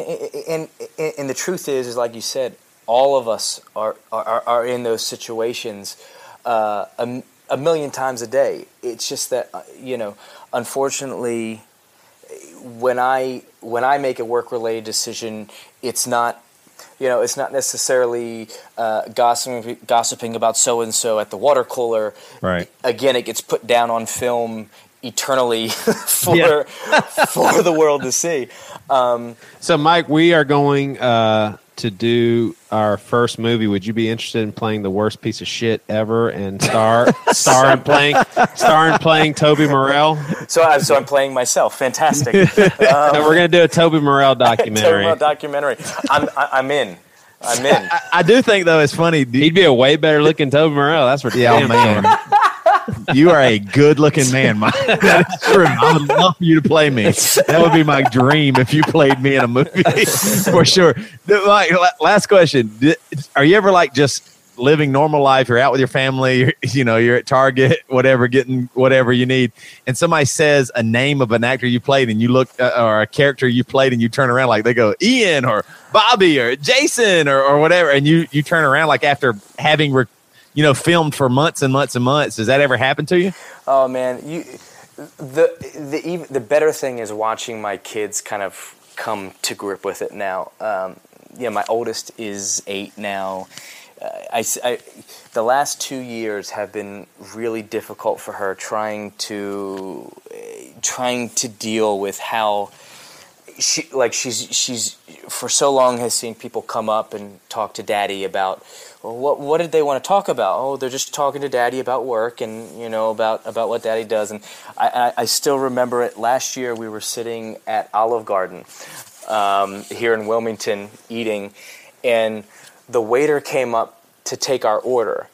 and, and, and the truth is, is like you said, all of us are are, are in those situations uh, a, a million times a day. It's just that uh, you know, unfortunately, when I when I make a work related decision, it's not you know it's not necessarily uh, gossiping gossiping about so and so at the water cooler. Right. Again, it gets put down on film eternally for Yeah. for the world to see. Um, So, Mike, we are going uh, to do our first movie. Would you be interested in playing the worst piece of shit ever and star star and playing star in playing Toby Morrell? so, I, so I'm playing myself. Fantastic. Um, and we're going to do a Toby Morrell documentary. Terrible documentary. I'm I, I'm in. I'm in. I, I do think though it's funny. He'd be a way better looking Toby Morrell. That's for Yeah, damn man. You are a good looking man. That is true. I would love for you to play me. That would be my dream if you played me in a movie for sure. Mike, last question. Are you ever like just living normal life? You're out with your family, you're, you know, you're at Target, whatever, getting whatever you need. And somebody says a name of an actor you played and you look, uh, or a character you played and you turn around like they go, Ian or Bobby or Jason or, or whatever. And you, you turn around like after having, you know, filmed for months and months and months. Does that ever happen to you? Oh man, you the the the better thing is watching my kids kind of come to grip with it now. Um, yeah, my oldest is eight now. Uh, I, I- the last two years have been really difficult for her trying to eh, trying to deal with how she like she's she's for so long has seen people come up and talk to daddy about well, what what did they want to talk about? Oh, they're just talking to daddy about work and you know about about what daddy does. And I, I, I still remember it. Last year we were sitting at Olive Garden um, here in Wilmington eating, and the waiter came up to take our order,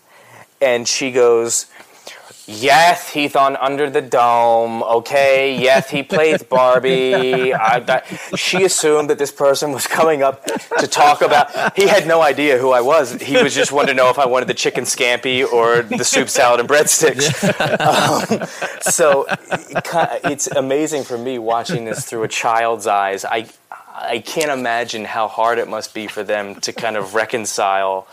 and she goes. Yes, he's on Under the Dome. Okay. Yes, he plays Barbie. I, that, she assumed that this person was coming up to talk about. He had no idea who I was. He was just wanted to know if I wanted the chicken scampi or the soup salad and breadsticks. Um, so it's amazing for me watching this through a child's eyes. I I can't imagine how hard it must be for them to kind of reconcile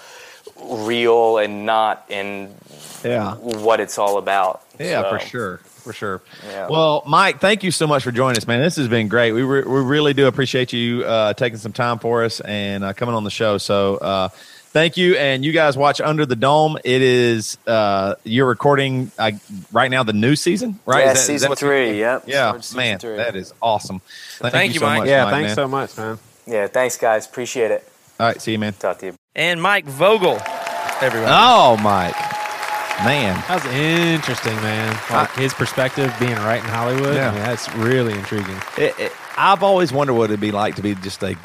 real and not and Yeah. what it's all about. Yeah, So, for sure. For sure. Yeah. Well, Mike, thank you so much for joining us, man. This has been great. We, re- we really do appreciate you uh, taking some time for us and uh, coming on the show. So, uh, thank you. And you guys watch Under the Dome. It is, uh, you're recording uh, right now the new season, right? Yeah, Is that- is season that- three. Yep. Yeah, man, three. that is awesome. Thank, Thank you, you, so Mike. much. Yeah, Mike, thanks man. so much, man. Yeah. Thanks, guys. Appreciate it. All right, see you, man. Talk to you. And Mike Vogel, everyone. Oh, Mike, man. That was interesting, man. Like his perspective being right in Hollywood. Yeah. I mean, that's really intriguing. It, it, I've always wondered what it'd be like to be just a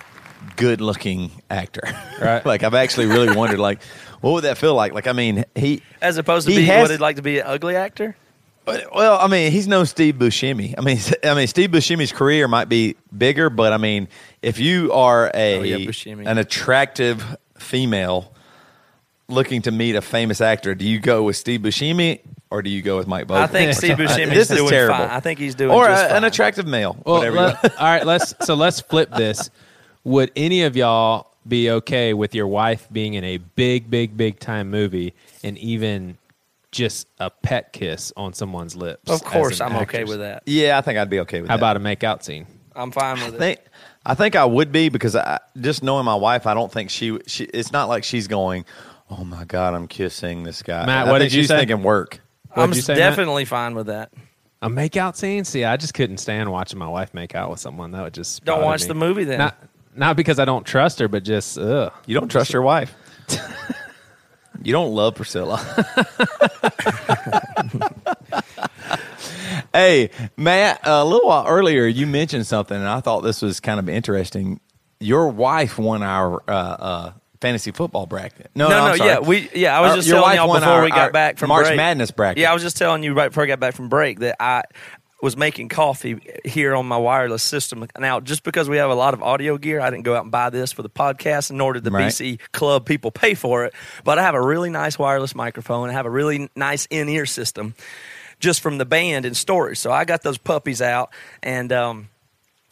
good-looking actor. Right. like I've actually really wondered, like, what would that feel like? Like, I mean, he. As opposed to He being has- what it'd like to be an ugly actor. Well, I mean, he's no Steve Buscemi. I mean, I mean, Steve Buscemi's career might be bigger, but I mean, if you are a Oh, yeah, an attractive female looking to meet a famous actor, do you go with Steve Buscemi or do you go with Mike Vogel? I think Steve Buscemi's this is doing terrible. fine. I think he's doing or just a- an attractive male. Well, whatever. let- all right, let's so let's flip this. Would any of y'all be okay with your wife being in a big, big, big time movie and even just a pet kiss on someone's lips? Of course, I'm okay with that. yeah, I think I'd be okay with How that. How about a make out scene? I'm fine with I it. think I think I would be because I just knowing my wife, I don't think she she. It's not like she's going. Oh my god, I'm kissing this guy. Matt, I what think did you she's say? thinking work. I'm What'd you say, Matt? definitely fine with that. A make out scene? See, I just couldn't stand watching my wife make out with someone. That would just Don't watch me. the movie then. Not not because I don't trust her, but just ugh. You don't trust your wife. you don't love Priscilla. hey, Matt, a little while earlier you mentioned something, and I thought this was kind of interesting. Your wife won our uh, uh, fantasy football bracket. No, no, no, no, I'm sorry. yeah, we, yeah. I was Our- just your telling y'all before our- we got back from March break. Madness bracket. Yeah, I was just telling you right before I got back from break that I was making coffee here on my wireless system. Now, just because we have a lot of audio gear, I didn't go out and buy this for the podcast, nor did the Right. BC Club people pay for it. But I have a really nice wireless microphone. I have a really nice in-ear system, just from the band and storage. So I got those puppies out and. um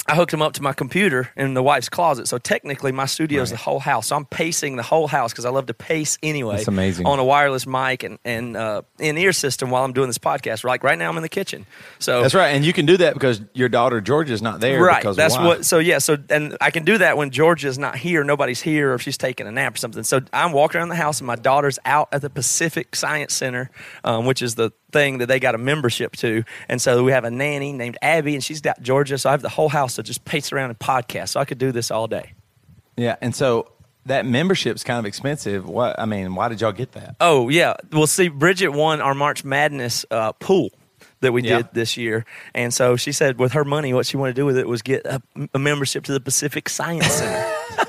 I hooked them up to my computer in the wife's closet. So technically, my studio is the whole house. So I'm pacing the whole house because I love to pace anyway. That's amazing. On a wireless mic and and uh, in ear system while I'm doing this podcast. Like right now, I'm in the kitchen. So That's right, and you can do that because your daughter Georgia's not there. Right. Because That's what. So yeah. So and I can do that when Georgia's not here, nobody's here, or if she's taking a nap or something. So I'm walking around the house, and my daughter's out at the Pacific Science Center, um, which is the thing that they got a membership to. And so we have a nanny named Abby, and she's got Georgia. So I have the whole house to just pace around and podcast. So I could do this all day. Yeah, and so that membership's kind of expensive. What I mean, why did y'all get that? Oh yeah. Well, see, Bridget won our March Madness uh, pool that we Yeah. did this year, and so she said with her money, what she wanted to do with it was get a, a membership to the Pacific Science Center.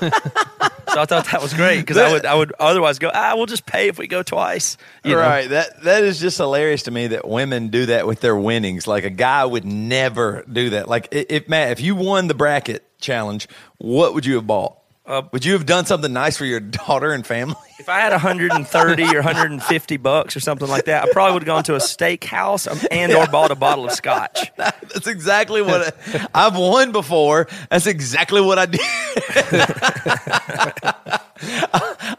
so I thought that was great because I would I would otherwise go ah we'll just pay if we go twice. you know? Right. That that is just hilarious to me that women do that with their winnings. Like a guy would never do that. Like if Matt, if you won the bracket challenge, what would you have bought? Uh, would you have done something nice for your daughter and family? If I had 130 or 150 bucks or something like that, I probably would have gone to a steakhouse um, and or bought a bottle of scotch. That's exactly what I, I've won before. That's exactly what I did.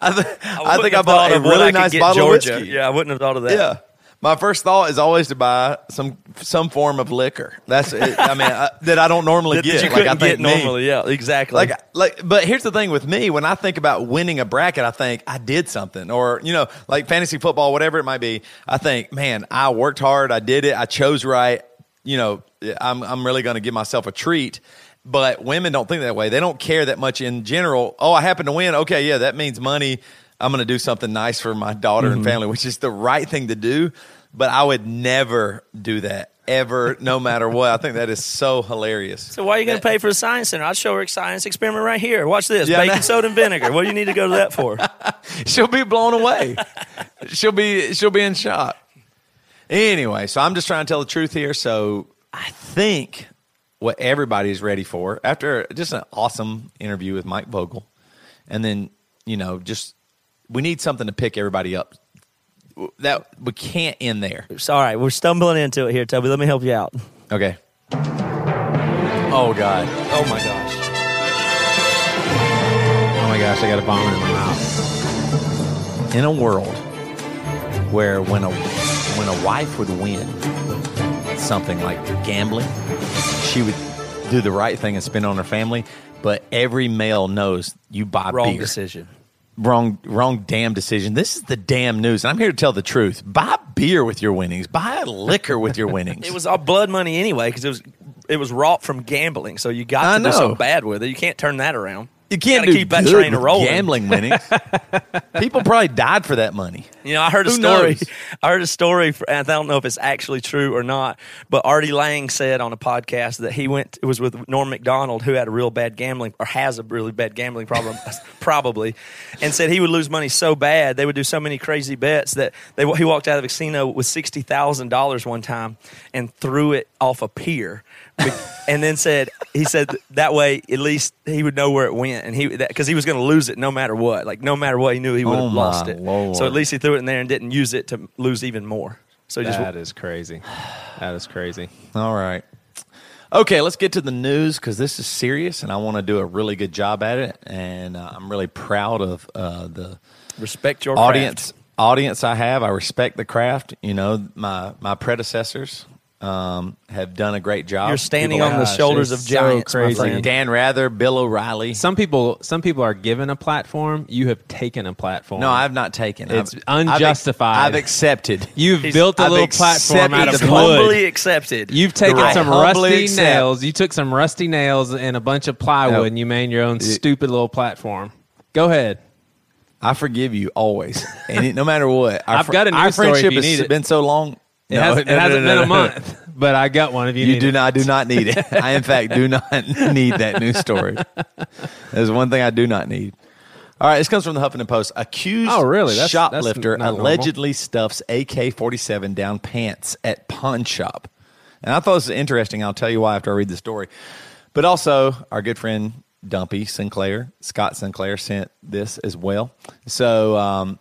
I, th- I wouldn't think I bought a really nice bottle Georgia. of whiskey. Yeah, I wouldn't have thought of that. Yeah. My first thought is always to buy some some form of liquor. That's it. I mean I, that I don't normally That, get. that you like I think get me. normally. Yeah, exactly. Like, like, but here's the thing with me: when I think about winning a bracket, I think I did something, or you know, like fantasy football, whatever it might be. I think, man, I worked hard, I did it, I chose right. You know, I'm I'm really going to give myself a treat. But women don't think that way. They don't care that much in general. Oh, I happen to win. Okay, yeah, that means money. I'm going to do something nice for my daughter Mm-hmm. and family, which is the right thing to do. But I would never do that ever, no matter what. I think that is so hilarious. So why are you going to pay for the science center? I'll show her a science experiment right here. Watch this: Yeah, baking know. soda and vinegar. What do you need to go to that for? she'll be blown away. she'll be she'll be in shock. Anyway, so I'm just trying to tell the truth here. So I think what everybody is ready for after just an awesome interview with Mike Vogel, and then you know just we need something to pick everybody up. That we can't end there. All right, we're stumbling into it here, Toby. Let me help you out. Okay. Oh God. Oh my gosh. Oh my gosh, I got a vomit in my mouth. in a world where when a when a wife would win something like gambling, she would do the right thing and spend on her family. But every male knows you buy Wrong beer. decision. Wrong, wrong, damn decision. This is the damn news, and I'm here to tell the truth. Buy beer with your winnings. Buy liquor with your winnings. It was all blood money anyway because it was it was wrought from gambling. So you got I to do so know. bad with it. You can't turn that around. You can't keep that train rolling. gambling winnings. People probably died for that money. You know, I heard a Who story. knows? I heard a story, for, and I don't know if it's actually true or not. But Artie Lange said on a podcast that he went. It was with Norm Macdonald, who had a real bad gambling or has a really bad gambling problem, probably, and said he would lose money so bad they would do so many crazy bets that they he walked out of a casino with sixty thousand dollars one time and threw it off a pier. And then said he said that way at least he would know where it went and he because he was going to lose it no matter what like no matter what he knew he would Oh, have my lost it Lord. so at least he threw it in there and didn't use it to lose even more. So he just That is crazy. That is crazy. All right. Okay, let's get to the news because this is serious, and I want to do a really good job at it. And uh, I'm really proud of uh, the respect your audience audience I have. I respect the craft. You know, my my predecessors um, have done a great job. You're standing People on the shoulders of so giants, my crazy. friend. Dan Rather, Bill O'Reilly. Some people, some people are given a platform. You have taken a platform. No, I've not taken. It's I've- I've unjustified. I've accepted. You've He's- built a I've little platform out accepted of the wood. humbly accepted. You've taken Right. some rusty accept. nails. You took some rusty nails and a bunch of plywood, Yep. and you made your own stupid little platform. Go ahead. I forgive you always, and it, no matter what. Our I've got a our news story if friendship you need has it. been so long. It, No, hasn't, no, it hasn't no, been no, a no. month, but I got one. If you, You need do it. not. Do not need it. I, in fact, do not need that news story. There's one thing I do not need. All right, this comes from the Huffington Post. Accused Oh, really? That's- that's shoplifter not normal. allegedly stuffs AK-47 down pants at pawn shop. And I thought this was interesting. I'll tell you why after I read the story. But also, our good friend Dumpy Sinclair, Scott Sinclair, sent this as well. So, um,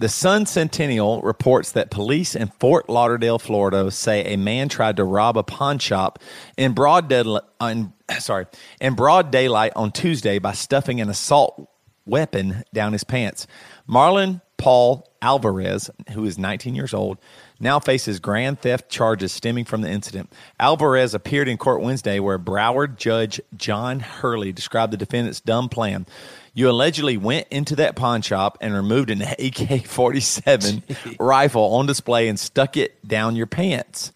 the Sun Sentinel reports that police in Fort Lauderdale, Florida, say a man tried to rob a pawn shop in broad, sorry, in broad daylight on Tuesday by stuffing an assault weapon down his pants. Marlon Paul Alvarez, who is 19 years old, now faces grand theft charges stemming from the incident. Alvarez appeared in court Wednesday where Broward Judge John Hurley described the defendant's dumb plan. You allegedly went into that pawn shop and removed an AK 47 rifle on display and stuck it down your pants.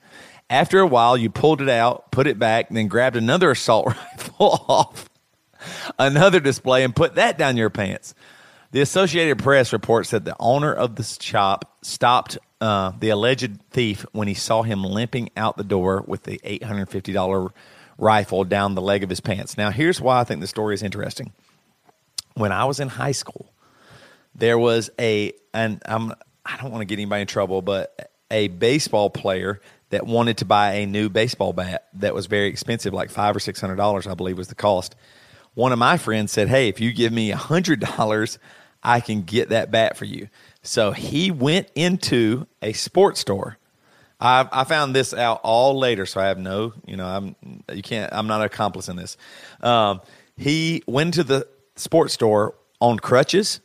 After a while, you pulled it out, put it back, then grabbed another assault rifle off another display and put that down your pants. The Associated Press reports that the owner of the shop stopped uh, the alleged thief when he saw him limping out the door with the $850 rifle down the leg of his pants. Now, here's why I think the story is interesting. When I was in high school, there was a, and I'm, I don't want to get anybody in trouble, but a baseball player that wanted to buy a new baseball bat that was very expensive, like five or six hundred dollars, I believe was the cost. One of my friends said, "Hey, if you give me a hundred dollars, I can get that bat for you." So he went into a sports store. I, I found this out all later, so I have no, you know, I'm you can't, I'm not an accomplice in this. Um, he went to the sports store on crutches,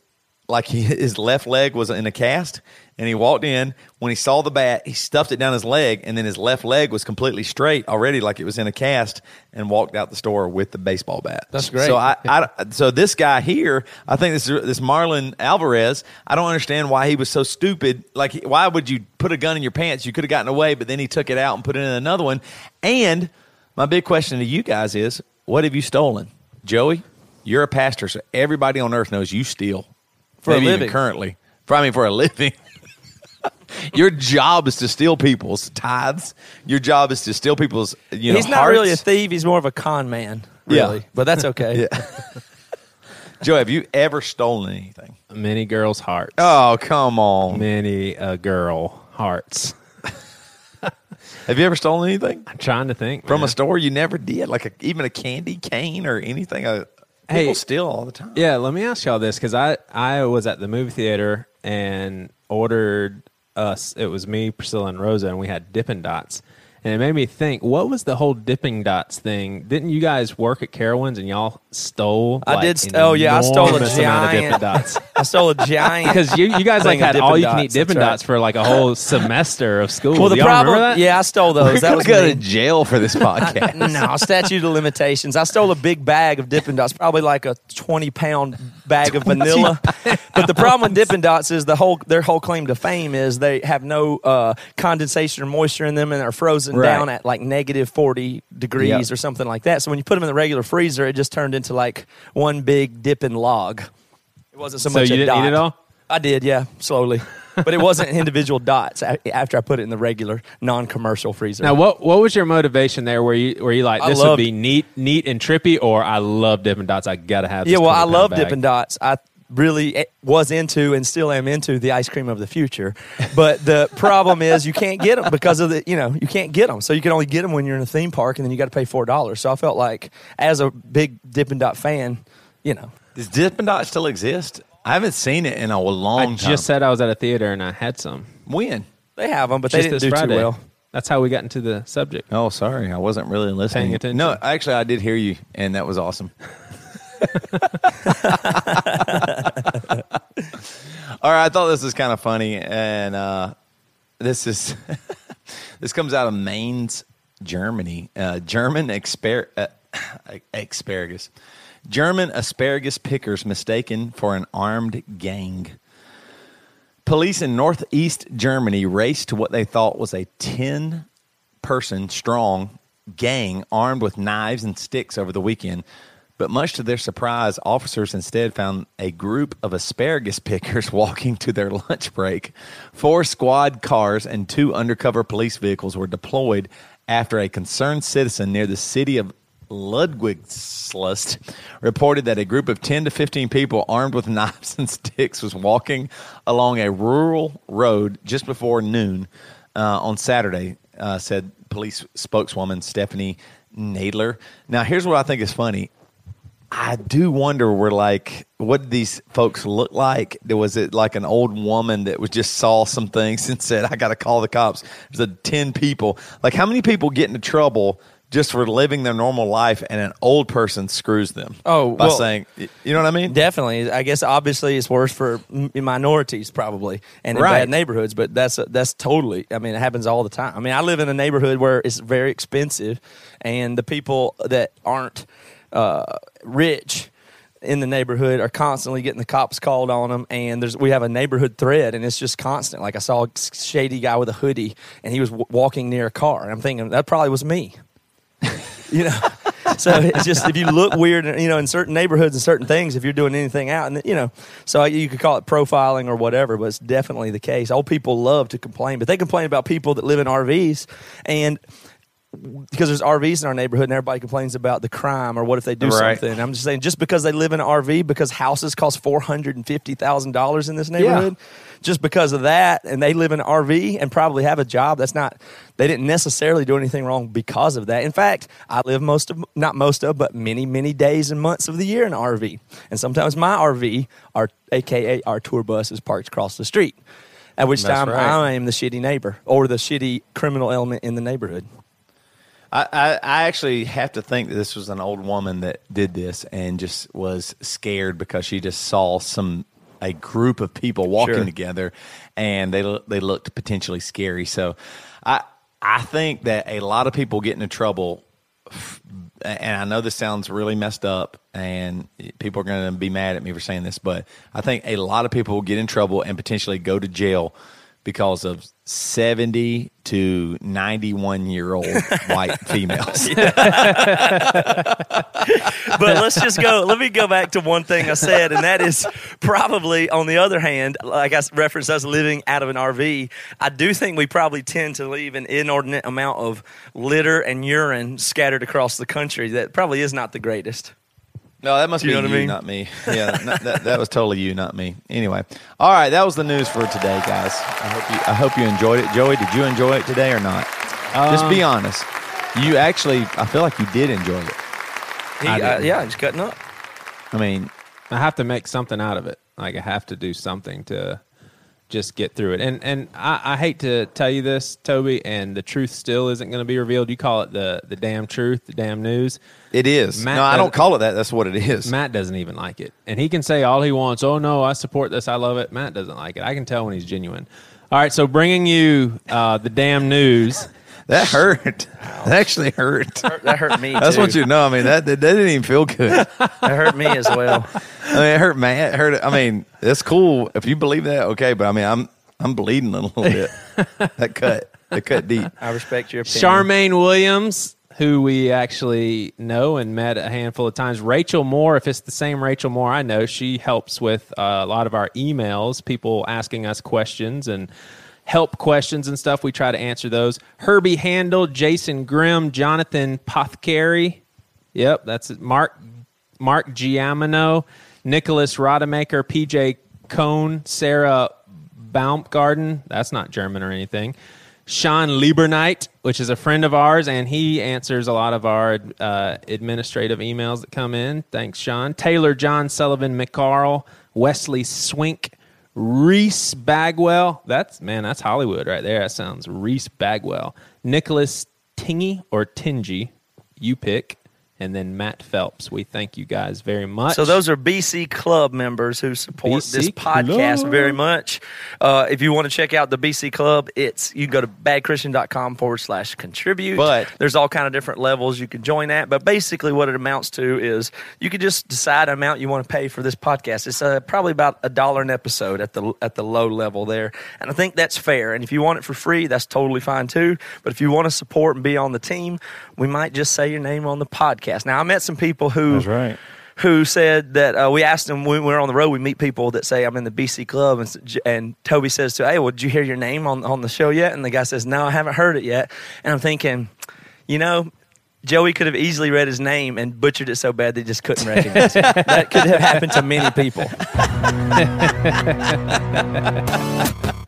like he, his left leg was in a cast, and he walked in. When he saw the bat, he stuffed it down his leg, and then his left leg was completely straight already, like it was in a cast, and walked out the store with the baseball bat. That's great. So I, I so this guy here, I think this this Marlon Alvarez. I don't understand why he was so stupid. Like, why would you put a gun in your pants? You could have gotten away, but then he took it out and put it in another one. And my big question to you guys is, what have you stolen, Joey? You're a pastor, so everybody on earth knows you steal For a Maybe even living. currently. For, I mean, for a living. Your job is to steal people's tithes. Your job is to steal people's, you know, he's not really a thief. He's more of a con man, Yeah. really. But that's okay. yeah. Joe, have you ever stolen anything? Many girls' hearts. Oh, come on. Many a girl hearts. Have you ever stolen anything I'm trying to think from man. a store? You never did, like a, even a candy cane or anything. Uh, Hey. people steal all the time. Yeah, let me ask y'all this because I I was at the movie theater and ordered us. It was me, Priscilla, and Rosa, and we had Dippin' Dots. And it made me think, what was the whole Dipping Dots thing? Didn't you guys work at Carowinds and y'all stole? I like, did st- oh, yeah, I stole a enormous amount of giant- Dots. I stole a giant. Because you, you guys like had all you can eat dipping right. Dots for like a whole semester of school. well, the y'all problem, that? yeah, I stole those. that was go to jail for this podcast. no, statute of limitations. I stole a big bag of dipping Dots, probably like a twenty pound bag of vanilla. but the problem with dipping Dots is the whole their whole claim to fame is they have no uh, condensation or moisture in them, and they're frozen Right. down at like negative forty degrees Yep. or something like that. So when you put them in the regular freezer, it just turned into like one big dipping log. It wasn't so, So much you a didn't dot. eat it all? I did, yeah, slowly. But it wasn't individual dots after I put it in the regular non-commercial freezer. Now, what what was your motivation there? Were you were you like this would be neat, neat and trippy, or I love Dippin' Dots, I gotta have. Yeah, well, I love pound bag. Dippin' Dots. I really was into and still am into the ice cream of the future. But the problem is you can't get them because of the, you know, you can't get them. So you can only get them when you're in a theme park and then you got to pay $4. So I felt like as a big Dippin' Dot fan, you know, Does Dippin' Dot still exist? I haven't seen it in a long I time. just said I was at a theater and I had some. when? they have them, but they didn't do Friday. too well. That's how we got into the subject. Oh, sorry, I wasn't really listening. Paying attention. No, actually, I did hear you, and that was awesome. All right, I thought this was kind of funny, and uh, this is this comes out of Mainz, Germany. Uh, German uh, asparagus, German asparagus pickers mistaken for an armed gang. Police in northeast Germany raced to what they thought was a 10 person strong gang armed with knives and sticks over the weekend. But much to their surprise, officers instead found a group of asparagus pickers walking to their lunch break. Four squad cars and two undercover police vehicles were deployed after a concerned citizen near the city of Ludwigslust reported that a group of 10 to 15 people armed with knives and sticks was walking along a rural road just before noon uh, on Saturday, uh, said police spokeswoman Stephanie Nadler. Now, here's what I think is funny. I do wonder where like what did these folks look like? There was it like an old woman that was just saw some things and said, I gotta call the cops. There's a ten people. Like how many people get into trouble just for living their normal life, and an old person screws them. Oh, by well- saying, you know what I mean? Definitely, I guess obviously it's worse for minorities probably and in Right. bad neighborhoods, but that's that's totally. I mean, it happens all the time. I mean, I live in a neighborhood where it's very expensive, and the people that aren't uh, rich in the neighborhood are constantly getting the cops called on them and there's we have a neighborhood thread and it's just constant. Like i saw a shady guy with a hoodie and he was w- walking near a car and i'm thinking that probably was me. You know? So it's just if you look weird you know in certain neighborhoods and certain things if you're doing anything out and you know so you could call it profiling or whatever but it's definitely the case. Old people love to complain but they complain about people that live in rvs and because there's RVs in our neighborhood and everybody complains about the crime or what if they do Right. something. I'm just saying, just because they live in an RV, because houses cost four hundred and fifty thousand dollars in this neighborhood, just because of that, and they live in an RV and probably have a job. That's not. They didn't necessarily do anything wrong because of that. In fact, I live most of, not most of, but many, many days and months of the year in an RV, and sometimes my RV, our AKA our tour bus, is parked across the street. At which That's time right. I am the shitty neighbor or the shitty criminal element in the neighborhood. I, I, I actually have to think that this was an old woman that did this and just was scared because she just saw some a group of people walking Sure. together and they they looked potentially scary. So I I think that a lot of people get into trouble and I know this sounds really messed up and people are going to be mad at me for saying this, but I think a lot of people will get in trouble and potentially go to jail because of 70 to 91 year old white females. but let's just go. Let me go back to one thing I said, and that is probably on the other hand, like I referenced us living out of an RV, I do think we probably tend to leave an inordinate amount of litter and urine scattered across the country that probably is not the greatest. No, that must Do you be know what I you, mean? not me. Yeah, that, that, that was totally you, not me. Anyway, all right, that was the news for today, guys. I hope you, I hope you enjoyed it. Joey, did you enjoy it today or not? Just be honest. You actually, I feel like you did enjoy it. He, I uh, yeah, he's cutting up. I mean, I have to make something out of it. Like I have to do something to just get through it. And and I, I hate to tell you this, Toby, and the truth still isn't going to be revealed. You call it the the damn truth, the damn news. It is. Matt no, I don't call it that. That's what it is. Matt doesn't even like it, and he can say all he wants. Oh no, I support this. I love it. Matt doesn't like it. I can tell when he's genuine. All right, so bringing you uh, the damn news. That hurt. That actually hurt. That hurt me. That's what you know. I mean, that, that didn't even feel good. That hurt me as well. I mean, it hurt Matt. It hurt. I mean, it's cool if you believe that. Okay, but I mean, I'm I'm bleeding a little bit. that cut. That cut deep. I respect your opinion. Charmaine Williams, who we actually know and met a handful of times. Rachel Moore, if it's the same Rachel Moore I know, she helps with uh, a lot of our emails, people asking us questions and help questions and stuff. We try to answer those. Herbie Handel, Jason Grimm, Jonathan Pothcary. Yep, that's it. Mark Mark Giamino, Nicholas Rodemaker, PJ Cohn, Sarah Baumgarten. That's not German or anything. Sean Liebernight, which is a friend of ours, and he answers a lot of our uh, administrative emails that come in. Thanks, Sean. Taylor John Sullivan McCarl, Wesley Swink, Reese Bagwell. That's man, that's Hollywood right there. That sounds Reese Bagwell. Nicholas Tingy or Tingy, you pick, and then Matt Phelps. We thank you guys very much. So those are BC Club members who support BC this podcast Club. very much. Uh, if you want to check out the BC Club, it's you can go to badchristian.com forward slash contribute. But- there's all kind of different levels you can join at. But basically, what it amounts to is you can just decide an amount you want to pay for this podcast. It's uh, probably about a dollar an episode at the at the low level there, and I think that's fair. And if you want it for free, that's totally fine too. But if you want to support and be on the team, we might just say your name on the podcast. Now, I met some people who That's right. who said that uh, we asked them when we're on the road, we meet people that say I'm in the BC club, and, and Toby says to, "Hey, well, did you hear your name on on the show yet?" And the guy says, "No, I haven't heard it yet." And I'm thinking, you know. Joey could have easily read his name and butchered it so bad they just couldn't recognize him. that could have happened to many people.